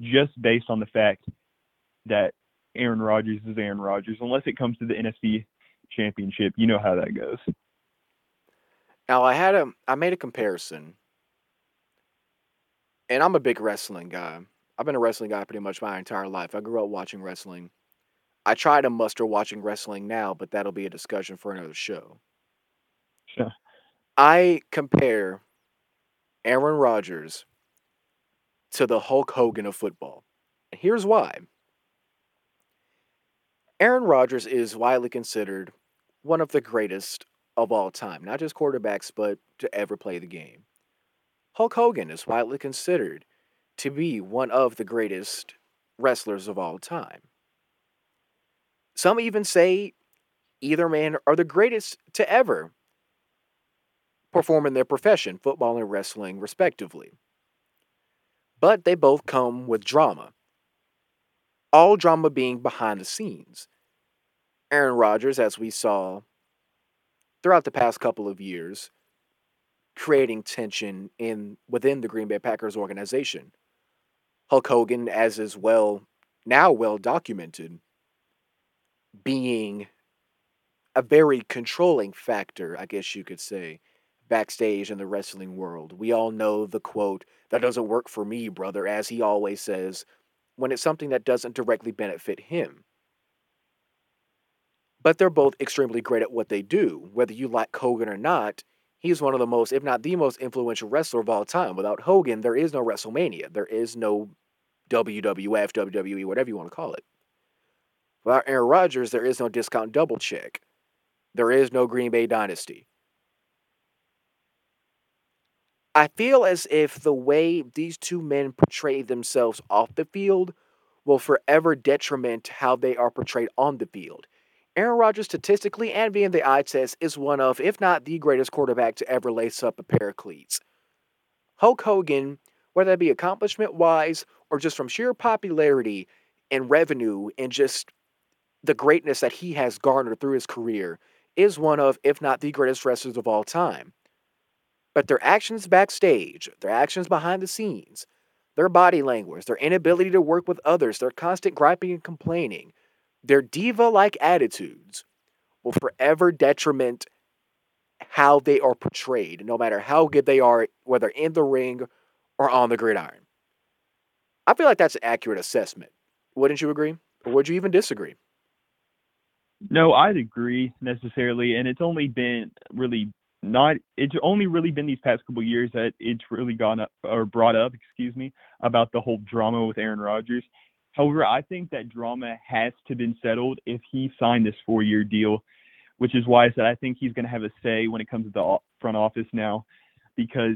Speaker 4: just based on the fact that Aaron Rodgers is Aaron Rodgers. Unless it comes to the NFC Championship, you know how that goes.
Speaker 3: Now I had a I made a comparison, and I'm a big wrestling guy. I've been a wrestling guy pretty much my entire life. I grew up watching wrestling. I try to muster watching wrestling now, but that'll be a discussion for another show.
Speaker 4: Sure.
Speaker 3: I compare Aaron Rodgers to the Hulk Hogan of football. And here's why. Aaron Rodgers is widely considered one of the greatest of all time, not just quarterbacks, but to ever play the game. Hulk Hogan is widely considered to be one of the greatest wrestlers of all time. Some even say either man are the greatest to ever perform in their profession, football and wrestling, respectively. But they both come with drama. All drama being behind the scenes. Aaron Rodgers, as we saw throughout the past couple of years, creating tension in within the Green Bay Packers organization. Hulk Hogan, as is well now well documented, being a very controlling factor, I guess you could say, backstage in the wrestling world. We all know the quote, that doesn't work for me, brother, as he always says, when it's something that doesn't directly benefit him. But they're both extremely great at what they do. Whether you like Hogan or not, he's one of the most, if not the most influential wrestler of all time. Without Hogan, there is no WrestleMania. There is no WWF, WWE, whatever you want to call it. Without Aaron Rodgers, there is no discount double check. There is no Green Bay dynasty. I feel as if the way these two men portray themselves off the field will forever detriment how they are portrayed on the field. Aaron Rodgers, statistically and via the eye test, is one of, if not the greatest quarterback to ever lace up a pair of cleats. Hulk Hogan, whether that be accomplishment wise or just from sheer popularity and revenue and just the greatness that he has garnered through his career, is one of, if not the greatest wrestlers of all time. But their actions backstage, their actions behind the scenes, their body language, their inability to work with others, their constant griping and complaining, their diva like attitudes will forever detriment how they are portrayed, no matter how good they are, whether in the ring on the gridiron. I feel like that's an accurate assessment. Wouldn't you agree? Or would you even disagree?
Speaker 4: No, I'd agree necessarily, and it's only been really not. It's only really been these past couple years that it's really gone up or brought up, excuse me, about the whole drama with Aaron Rodgers. However, I think that drama has to been settled if he signed this four-year deal, which is why I said I think he's going to have a say when it comes to the front office now, because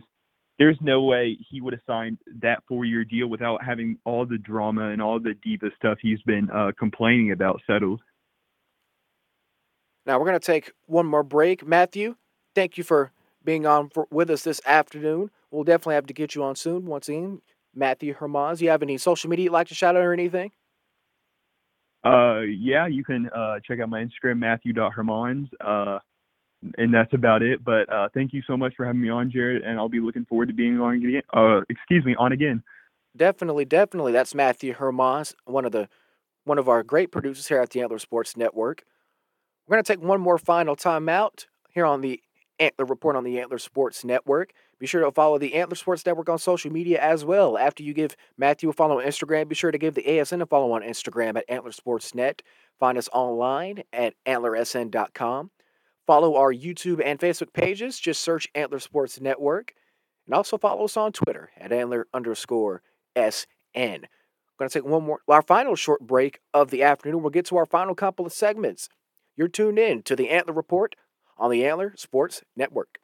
Speaker 4: there's no way he would have signed that four-year deal without having all the drama and all the diva stuff he's been uh, complaining about settled.
Speaker 3: Now we're going to take one more break. Matthew, thank you for being on for, with us this afternoon. We'll definitely have to get you on soon. Once again, Matthew Hermanns. You have any social media you'd like to shout out or anything?
Speaker 4: Uh, yeah, you can uh, check out my Instagram, Matthew.Hermans. Uh, and that's about it. But uh, thank you so much for having me on, Jared, and I'll be looking forward to being on again. Uh, excuse me, on again.
Speaker 3: Definitely, definitely. That's Matthew Hermanns, one of the one of our great producers here at the Antler Sports Network. We're going to take one more final timeout here on the Antler Report on the Antler Sports Network. Be sure to follow the Antler Sports Network on social media as well. After you give Matthew a follow on Instagram, be sure to give the ASN a follow on Instagram at Antler Sports Net. Find us online at antlersn.com. Follow our YouTube and Facebook pages. Just search Antler Sports Network. And also follow us on Twitter at Antler underscore SN. We're going to take one more, our final short break of the afternoon. We'll get to our final couple of segments. You're tuned in to the Antler Report on the Antler Sports Network.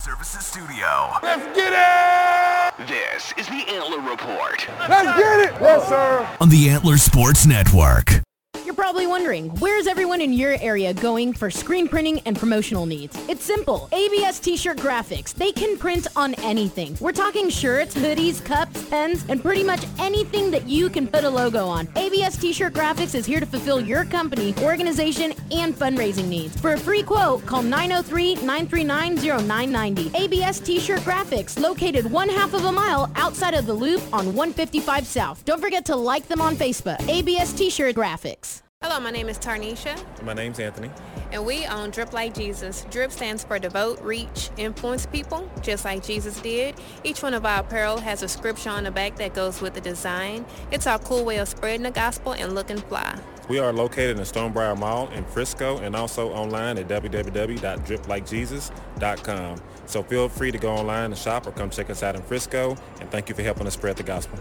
Speaker 1: Services Studio.
Speaker 2: Let's get it!
Speaker 1: This is the Antler Report
Speaker 2: Let's get it! Yes, sir.
Speaker 1: on the Antler Sports Network.
Speaker 6: You're probably wondering, where's everyone in your area going for screen printing and promotional needs? It's simple. ABS T-shirt graphics. They can print on anything. We're talking shirts, hoodies, cups, pens, and pretty much anything that you can put a logo on. ABS T-shirt graphics is here to fulfill your company, organization, and fundraising needs. For a free quote, call 903-939-0990. ABS T-shirt graphics, located one half of a mile outside of the loop on 155 South. Don't forget to like them on Facebook. ABS T-shirt graphics.
Speaker 7: Hello, my name is Tarnisha,
Speaker 8: My name's Anthony.
Speaker 7: and we own Drip Like Jesus. Drip stands for devote, reach, influence people, just like Jesus did. Each one of our apparel has a scripture on the back that goes with the design. It's our cool way of spreading the gospel and looking fly.
Speaker 8: We are located in Stonebriar Mall in Frisco and also online at www.driplikejesus.com. So feel free to go online and shop or come check us out in Frisco. And thank you for helping us spread the gospel.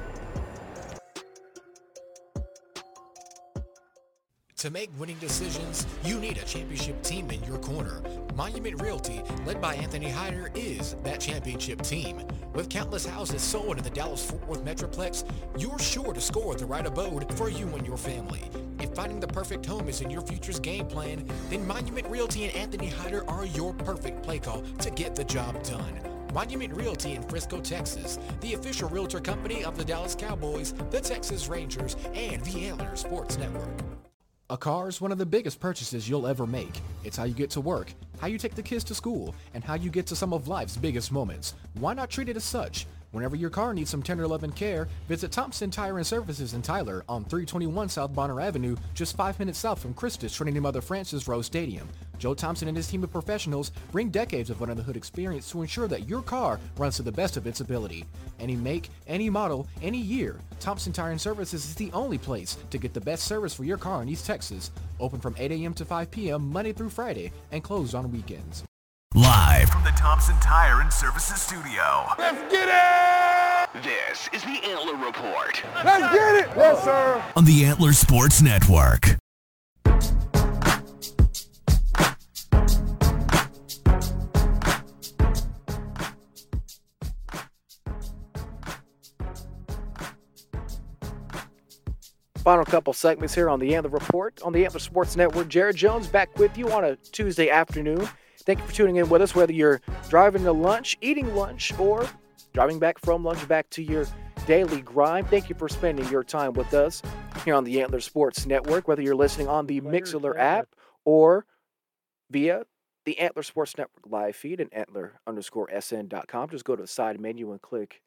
Speaker 9: To make winning decisions, you need a championship team in your corner. Monument Realty, led by Anthony Hyder, is that championship team. With countless houses sold in the Dallas-Fort Worth Metroplex, you're sure to score the right abode for you and your family. If finding the perfect home is in your future's game plan, then Monument Realty and Anthony Hyder are your perfect play call to get the job done. Monument Realty in Frisco, Texas, the official realtor company of the Dallas Cowboys, the Texas Rangers, and the Antler Sports Network. A car is one of the biggest purchases you'll ever make. It's how you get to work, how you take the kids to school, and how you get to some of life's biggest moments. Why not treat it as such? Whenever your car needs some tender love and care, visit Thompson Tire and Services in Tyler on 321 South Bonner Avenue, just five minutes south from Christus Trinity Mother Frances Rose Stadium. Joe Thompson and his team of professionals bring decades of under the hood experience to ensure that your car runs to the best of its ability. Any make, any model, any year, Thompson Tire and Services is the only place to get the best service for your car in East Texas. Open from 8 a.m. to 5 p.m. Monday through Friday and closed on weekends.
Speaker 1: Live from the Thompson Tire and Services Studio.
Speaker 2: Let's get it!
Speaker 1: This is the Antler Report
Speaker 2: Let's get it! Yes, sir.
Speaker 1: on the Antler Sports Network.
Speaker 3: Final couple segments here on the Antler Report on the Antler Sports Network. Jared Jones back with you on a Tuesday afternoon. Thank you for tuning in with us, whether you're driving to lunch, eating lunch, or driving back from lunch back to your daily grind. Thank you for spending your time with us here on the Antler Sports Network, whether you're listening on the Mixlr app or via the Antler Sports Network live feed and antler underscore sn.com. Just go to the side menu and click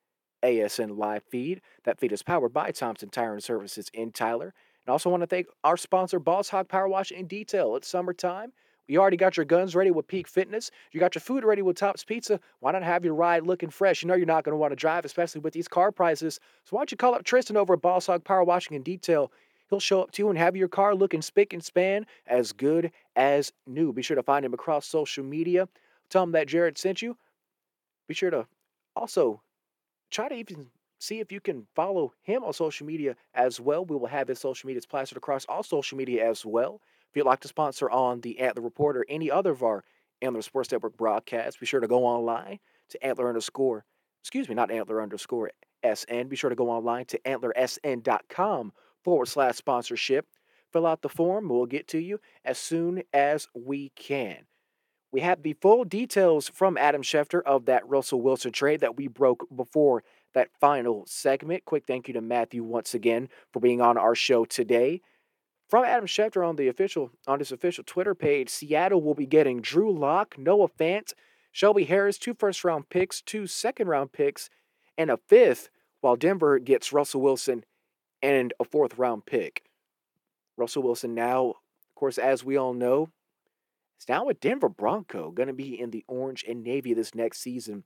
Speaker 3: ASN live feed. That feed is powered by Thompson Tire and Services in Tyler. And also want to thank our sponsor, Boss Hog Power Wash in Detail. It's summertime. You already got your guns ready with Peak Fitness. You got your food ready with Tops Pizza. Why not have your ride looking fresh? You know you're not going to want to drive, especially with these car prices. So why don't you call up Tristan over at Boss Hog Power Washing in Detail? He'll show up to you and have your car looking spick and span as good as new. Be sure to find him across social media. Tell him that Jared sent you. Be sure to also try to even see if you can follow him on social media as well. We will have his social medias plastered across all social media as well. If you'd like to sponsor on the Antler Report or any other of our Antler Sports Network broadcasts, be sure to go online to Antler underscore, excuse me, not Antler underscore SN. Be sure to go online to antlersn.com forward slash sponsorship. Fill out the form. We'll get to you as soon as we can. We have the full details from Adam Schefter of that Russell Wilson trade that we broke before that final segment. Quick thank you to Matthew once again for being on our show today. From Adam Schefter on the official on his official Twitter page, Seattle will be getting Drew Lock, Noah Fant, Shelby Harris, two first round picks, two second round picks, and a fifth, while Denver gets Russell Wilson and a fourth round pick. Russell Wilson now, of course, as we all know, is now a Denver Bronco, going to be in the orange and navy this next season.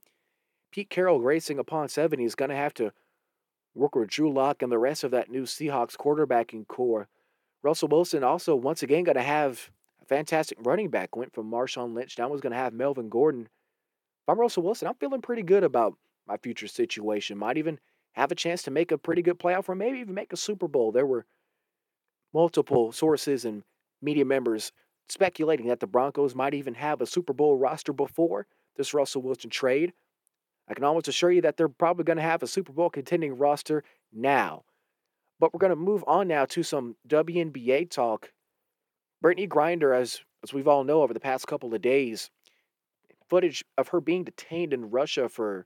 Speaker 3: Pete Carroll racing upon 70 is going to have to work with Drew Lock and the rest of that new Seahawks quarterbacking core. Russell Wilson also once again going to have a fantastic running back. Went from Marshawn Lynch, now was going to have Melvin Gordon. If I'm Russell Wilson, I'm feeling pretty good about my future situation. Might even have a chance to make a pretty good playoff or maybe even make a Super Bowl. There were multiple sources and media members speculating that the Broncos might even have a Super Bowl roster before this Russell Wilson trade. I can almost assure you that they're probably going to have a Super Bowl contending roster now. But we're going to move on now to some WNBA talk. Brittney Griner, as as we've all know over the past couple of days, footage of her being detained in Russia for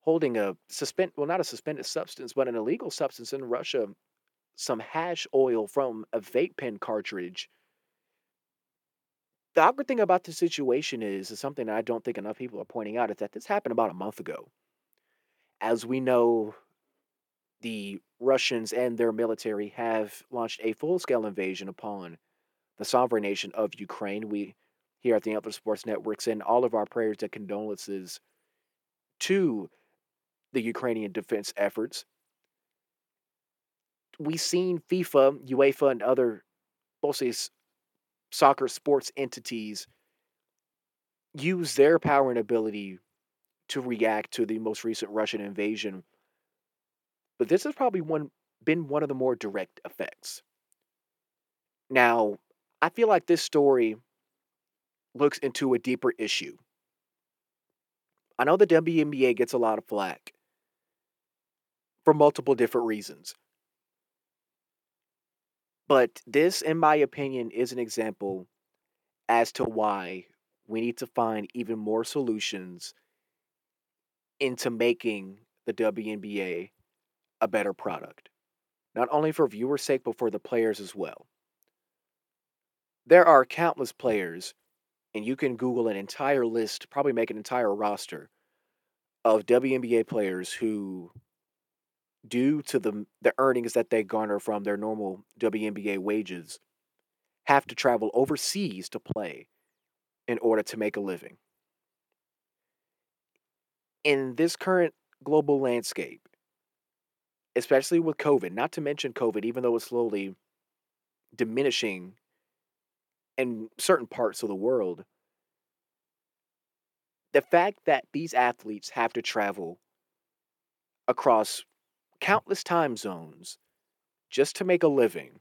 Speaker 3: holding a suspend well not a suspended substance but an illegal substance in Russia, some hash oil from a vape pen cartridge. The awkward thing about the situation is, is something I don't think enough people are pointing out, is that this happened about a month ago. As we know, the Russians and their military have launched a full scale invasion upon the sovereign nation of Ukraine. We here at the Antler Sports Network send all of our prayers and condolences to the Ukrainian defense efforts. We've seen FIFA, UEFA, and other mostly soccer sports entities use their power and ability to react to the most recent Russian invasion. But this has probably one been one of the more direct effects. Now, I feel like this story looks into a deeper issue. I know the WNBA gets a lot of flack for multiple different reasons. But this, in my opinion, is an example as to why we need to find even more solutions into making the WNBA a better product, not only for viewers' sake, but for the players as well. There are countless players, and you can Google an entire list, probably make an entire roster of WNBA players who due to the the earnings that they garner from their normal WNBA wages, have to travel overseas to play in order to make a living. In this current global landscape, especially with COVID, not to mention COVID, even though it's slowly diminishing in certain parts of the world, the fact that these athletes have to travel across countless time zones just to make a living,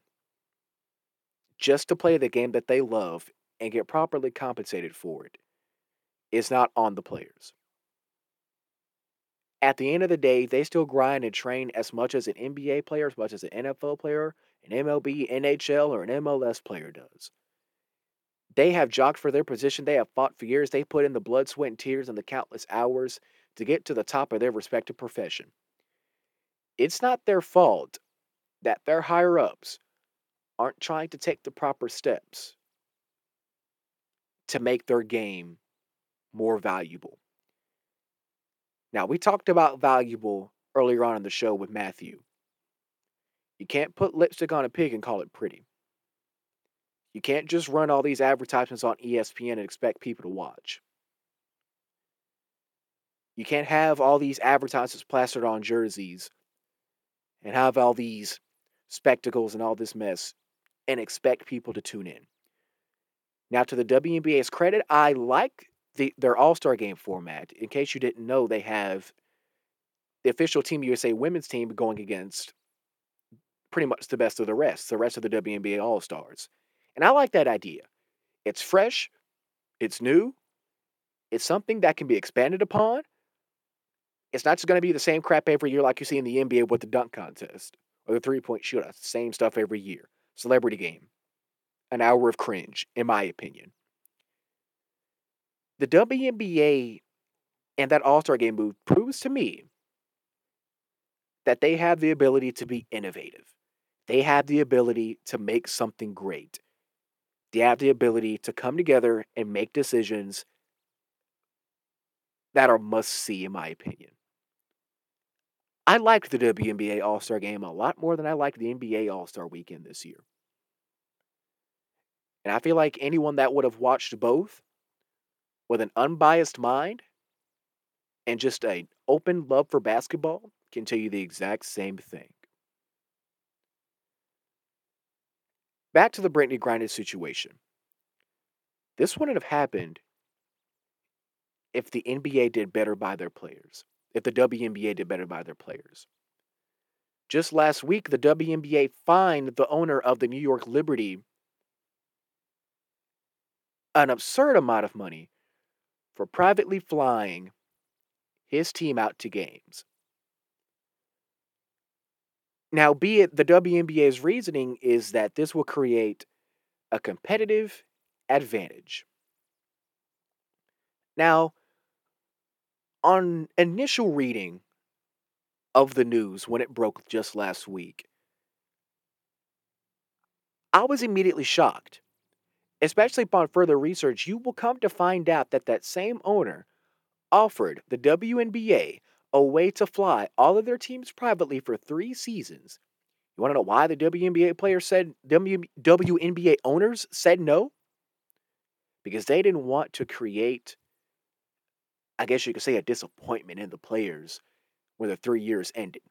Speaker 3: just to play the game that they love and get properly compensated for it, is not on the players. At the end of the day, they still grind and train as much as an NBA player, as much as an NFL player, an MLB, NHL, or an MLS player does. They have jocked for their position. They have fought for years. They put in the blood, sweat, and tears and the countless hours to get to the top of their respective profession it's not their fault that their higher ups aren't trying to take the proper steps to make their game more valuable. Now, we talked about valuable earlier on in the show with Matthew. You can't put lipstick on a pig and call it pretty. You can't just run all these advertisements on ESPN and expect people to watch. You can't have all these advertisements plastered on jerseys and have all these spectacles and all this mess and expect people to tune in. Now, to the WNBA's credit, I like the, their All Star game format. In case you didn't know, they have the official Team USA women's team going against pretty much the best of the rest, the rest of the WNBA All Stars. And I like that idea. It's fresh, it's new, it's something that can be expanded upon, it's not just going to be the same crap every year like you see in the NBA with the dunk contest or the three point shootout. Same stuff every year. Celebrity game. An hour of cringe, in my opinion. The WNBA and that All Star game move proves to me that they have the ability to be innovative. They have the ability to make something great. They have the ability to come together and make decisions that are must see, in my opinion. I liked the WNBA All Star game a lot more than I liked the NBA All Star weekend this year. And I feel like anyone that would have watched both with an unbiased mind and just an open love for basketball can tell you the exact same thing. Back to the Brittney Griner situation. This wouldn't have happened if the NBA did better by their players, if the WNBA did better by their players. Just last week, the WNBA fined the owner of the New York Liberty an absurd amount of money for privately flying his team out to games. Now, be it the WNBA's reasoning is that this will create a competitive advantage. Now, on initial reading of the news when it broke just last week, I was immediately shocked. Especially upon further research, you will come to find out that that same owner offered the WNBA a way to fly all of their teams privately for three seasons. You want to know why the WNBA players said WNBA owners said no? Because they didn't want to create, I guess you could say, a disappointment in the players when the three years ended.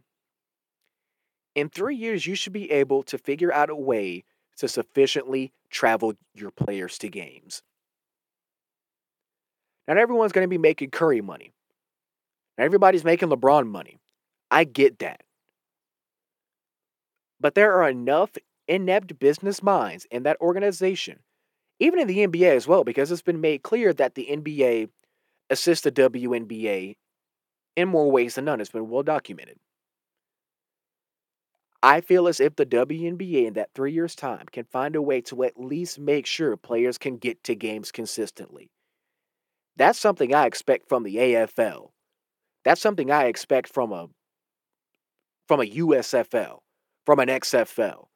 Speaker 3: In three years, you should be able to figure out a way to sufficiently travel your players to games. Not everyone's going to be making Curry money. Not everybody's making LeBron money. I get that. But there are enough inept business minds in that organization, even in the NBA as well, because it's been made clear that the NBA assists the WNBA in more ways than none. It's been well documented. I feel as if the WNBA in that three years' time can find a way to at least make sure players can get to games consistently. That's something I expect from the AFL. That's something I expect from a from a USFL, from an XFL,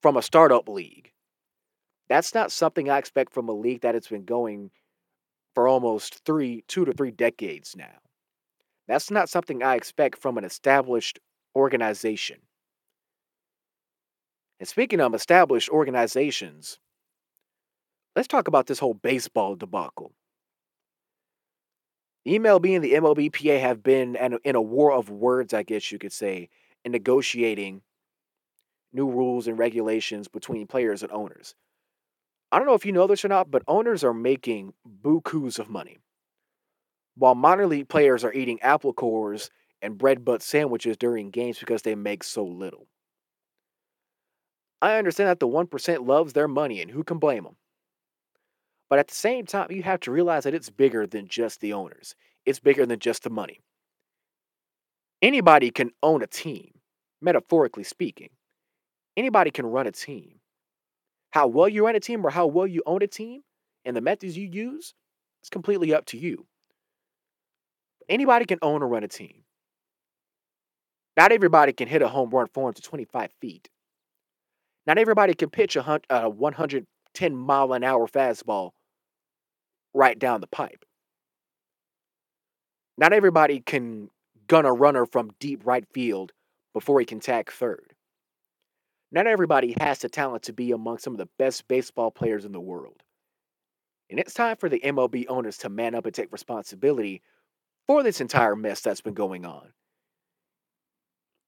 Speaker 3: from a startup league. That's not something I expect from a league that has been going for almost three, two to three decades now. That's not something I expect from an established organization. And speaking of established organizations, let's talk about this whole baseball debacle. MLB and the MLBPA have been in a war of words, I guess you could say, in negotiating new rules and regulations between players and owners. I don't know if you know this or not, but owners are making bukus of money. While minor league players are eating apple cores and bread butt sandwiches during games because they make so little. I understand that the 1% loves their money, and who can blame them? But at the same time, you have to realize that it's bigger than just the owners, it's bigger than just the money. Anybody can own a team, metaphorically speaking. Anybody can run a team. How well you run a team or how well you own a team and the methods you use, it's completely up to you. Anybody can own or run a team. Not everybody can hit a home run 400 to 25 feet. Not everybody can pitch a, a uh, 110 mile an hour fastball right down the pipe. Not everybody can gun a runner from deep right field before he can tag third. Not everybody has the talent to be among some of the best baseball players in the world. And it's time for the MLB owners to man up and take responsibility for this entire mess that's been going on.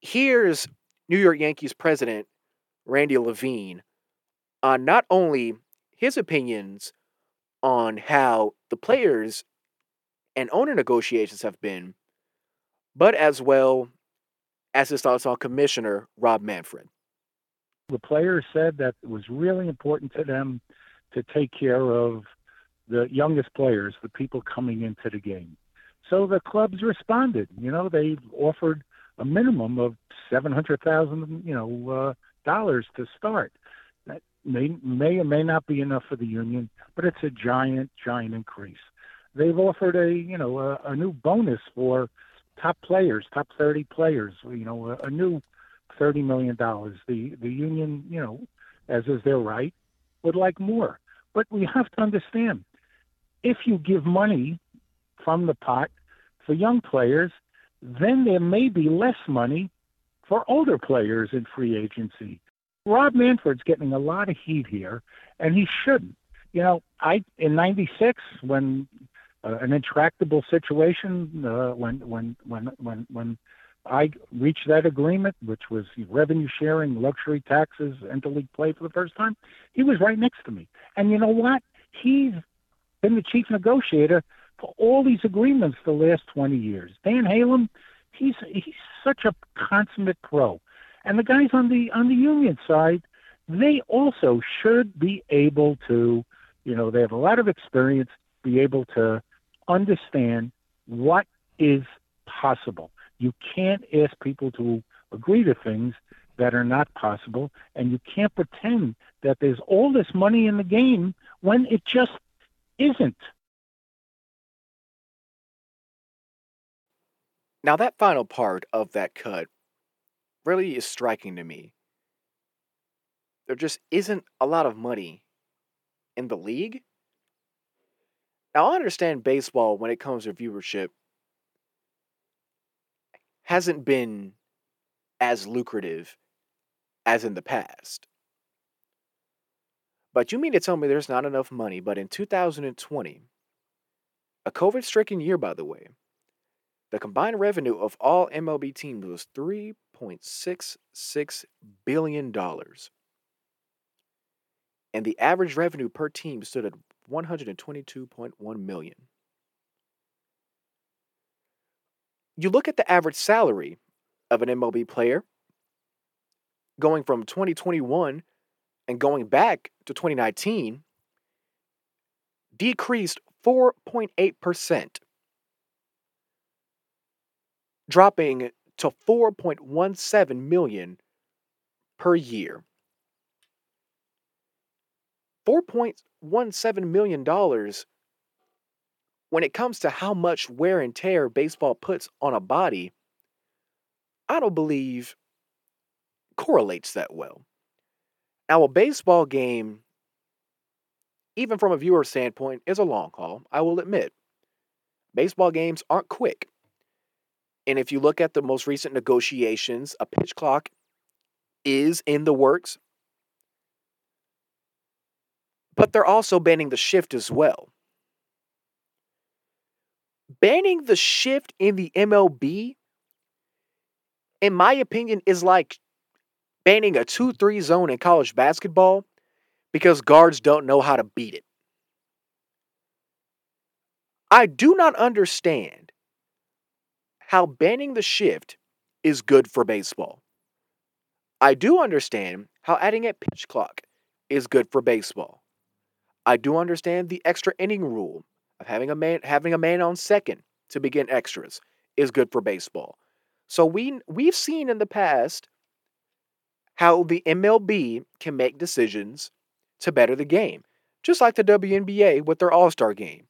Speaker 3: Here's New York Yankees president Randy Levine on not only his opinions on how the players and owner negotiations have been, but as well as his thoughts on Commissioner Rob Manfred.
Speaker 10: The players said that it was really important to them to take care of the youngest players, the people coming into the game. So the clubs responded. You know, they offered a minimum of seven hundred thousand, you know, uh, dollars to start. That may may or may not be enough for the union, but it's a giant, giant increase. They've offered a you know a, a new bonus for top players, top 30 players. You know, a, a new 30 million dollars. The the union, you know, as is their right, would like more. But we have to understand, if you give money from the pot for young players, then there may be less money for older players in free agency. Rob Manfred's getting a lot of heat here, and he shouldn't. You know, I in '96 when uh, an intractable situation uh, when when when when when I reached that agreement, which was revenue sharing, luxury taxes, interleague play for the first time. He was right next to me, and you know what? He's been the chief negotiator for all these agreements the last 20 years. Dan Halem, he's he's such a consummate pro, and the guys on the on the union side, they also should be able to, you know, they have a lot of experience, be able to understand what is possible. You can't ask people to agree to things that are not possible, and you can't pretend that there's all this money in the game when it just isn't.
Speaker 3: Now, that final part of that cut really is striking to me. There just isn't a lot of money in the league. Now, I understand baseball when it comes to viewership hasn't been as lucrative as in the past. But you mean to tell me there's not enough money? But in 2020, a COVID stricken year, by the way, the combined revenue of all MLB teams was $3.66 billion. And the average revenue per team stood at 122.1 million. You look at the average salary of an MLB player going from 2021 and going back to 2019 decreased 4.8%, dropping to 4.17 million per year. 4.17 million dollars when it comes to how much wear and tear baseball puts on a body, I don't believe correlates that well. Now, a baseball game, even from a viewer standpoint, is a long haul, I will admit. Baseball games aren't quick. And if you look at the most recent negotiations, a pitch clock is in the works. But they're also banning the shift as well. Banning the shift in the MLB, in my opinion, is like banning a 2 3 zone in college basketball because guards don't know how to beat it. I do not understand how banning the shift is good for baseball. I do understand how adding a pitch clock is good for baseball. I do understand the extra inning rule of having a man having a man on second to begin extras is good for baseball. So we we've seen in the past how the MLB can make decisions to better the game, just like the WNBA with their All-Star game.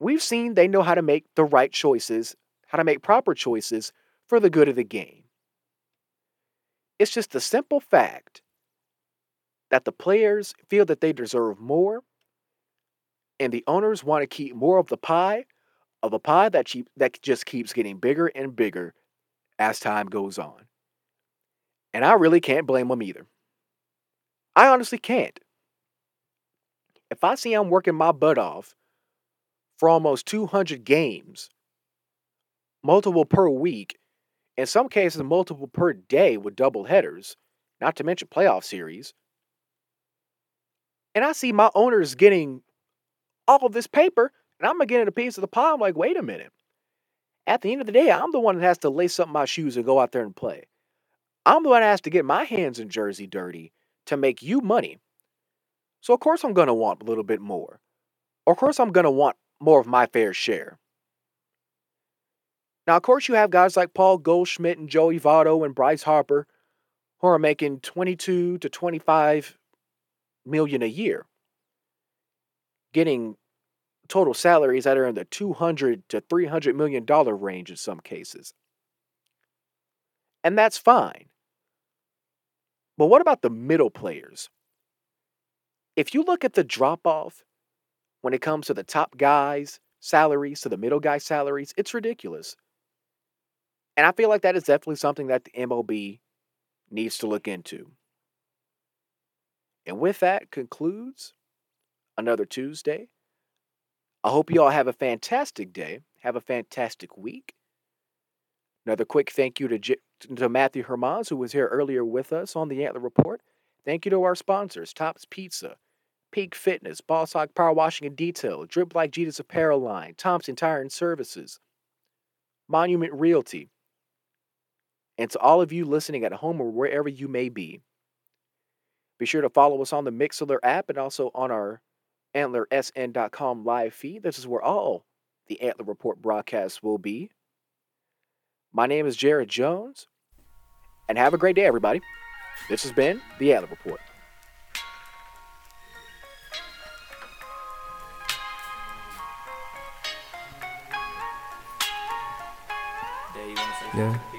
Speaker 3: We've seen they know how to make the right choices, how to make proper choices for the good of the game. It's just the simple fact that the players feel that they deserve more and the owners want to keep more of the pie of a pie that that just keeps getting bigger and bigger as time goes on. And I really can't blame them either. I honestly can't. If I see I'm working my butt off for almost 200 games, multiple per week, in some cases multiple per day with double headers, not to mention playoff series, and I see my owners getting all of this paper and I'm getting a piece of the pie, I'm like, wait a minute. At the end of the day, I'm the one that has to lace up my shoes and go out there and play. I'm the one that has to get my hands in jersey dirty to make you money. So, of course, I'm going to want a little bit more. Of course, I'm going to want more of my fair share. Now, of course, you have guys like Paul Goldschmidt and Joey Votto and Bryce Harper who are making 22 to 25 million a year, getting total salaries that are in the 200 to 300 million dollar range in some cases. And that's fine. But what about the middle players? If you look at the drop off when it comes to the top guys' salaries to the middle guy salaries, it's ridiculous. And I feel like that is definitely something that the MLB needs to look into. And with that concludes another Tuesday. I hope you all have a fantastic day. Have a fantastic week. Another quick thank you to, J- to Matthew Hermanns, who was here earlier with us on the Antler Report. Thank you to our sponsors, Tops Pizza, Peak Fitness, Boss Hog Power Washing and Detail, Drip Like Jesus Apparel Line, Thompson Tire and Services, Monument Realty, and to all of you listening at home or wherever you may be. Be sure to follow us on the Mixlr app and also on our AntlerSN.com live feed. This is where all the Antler Report broadcasts will be. My name is Jared Jones, and have a great day, everybody. This has been the Antler Report.
Speaker 12: Yeah.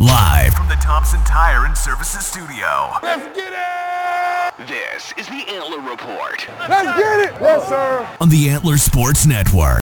Speaker 1: Live from the Thompson Tire and Services Studio.
Speaker 2: Let's get it!
Speaker 1: This is the Antler Report
Speaker 2: Let's get it! Yes, sir.
Speaker 1: on the Antler Sports Network.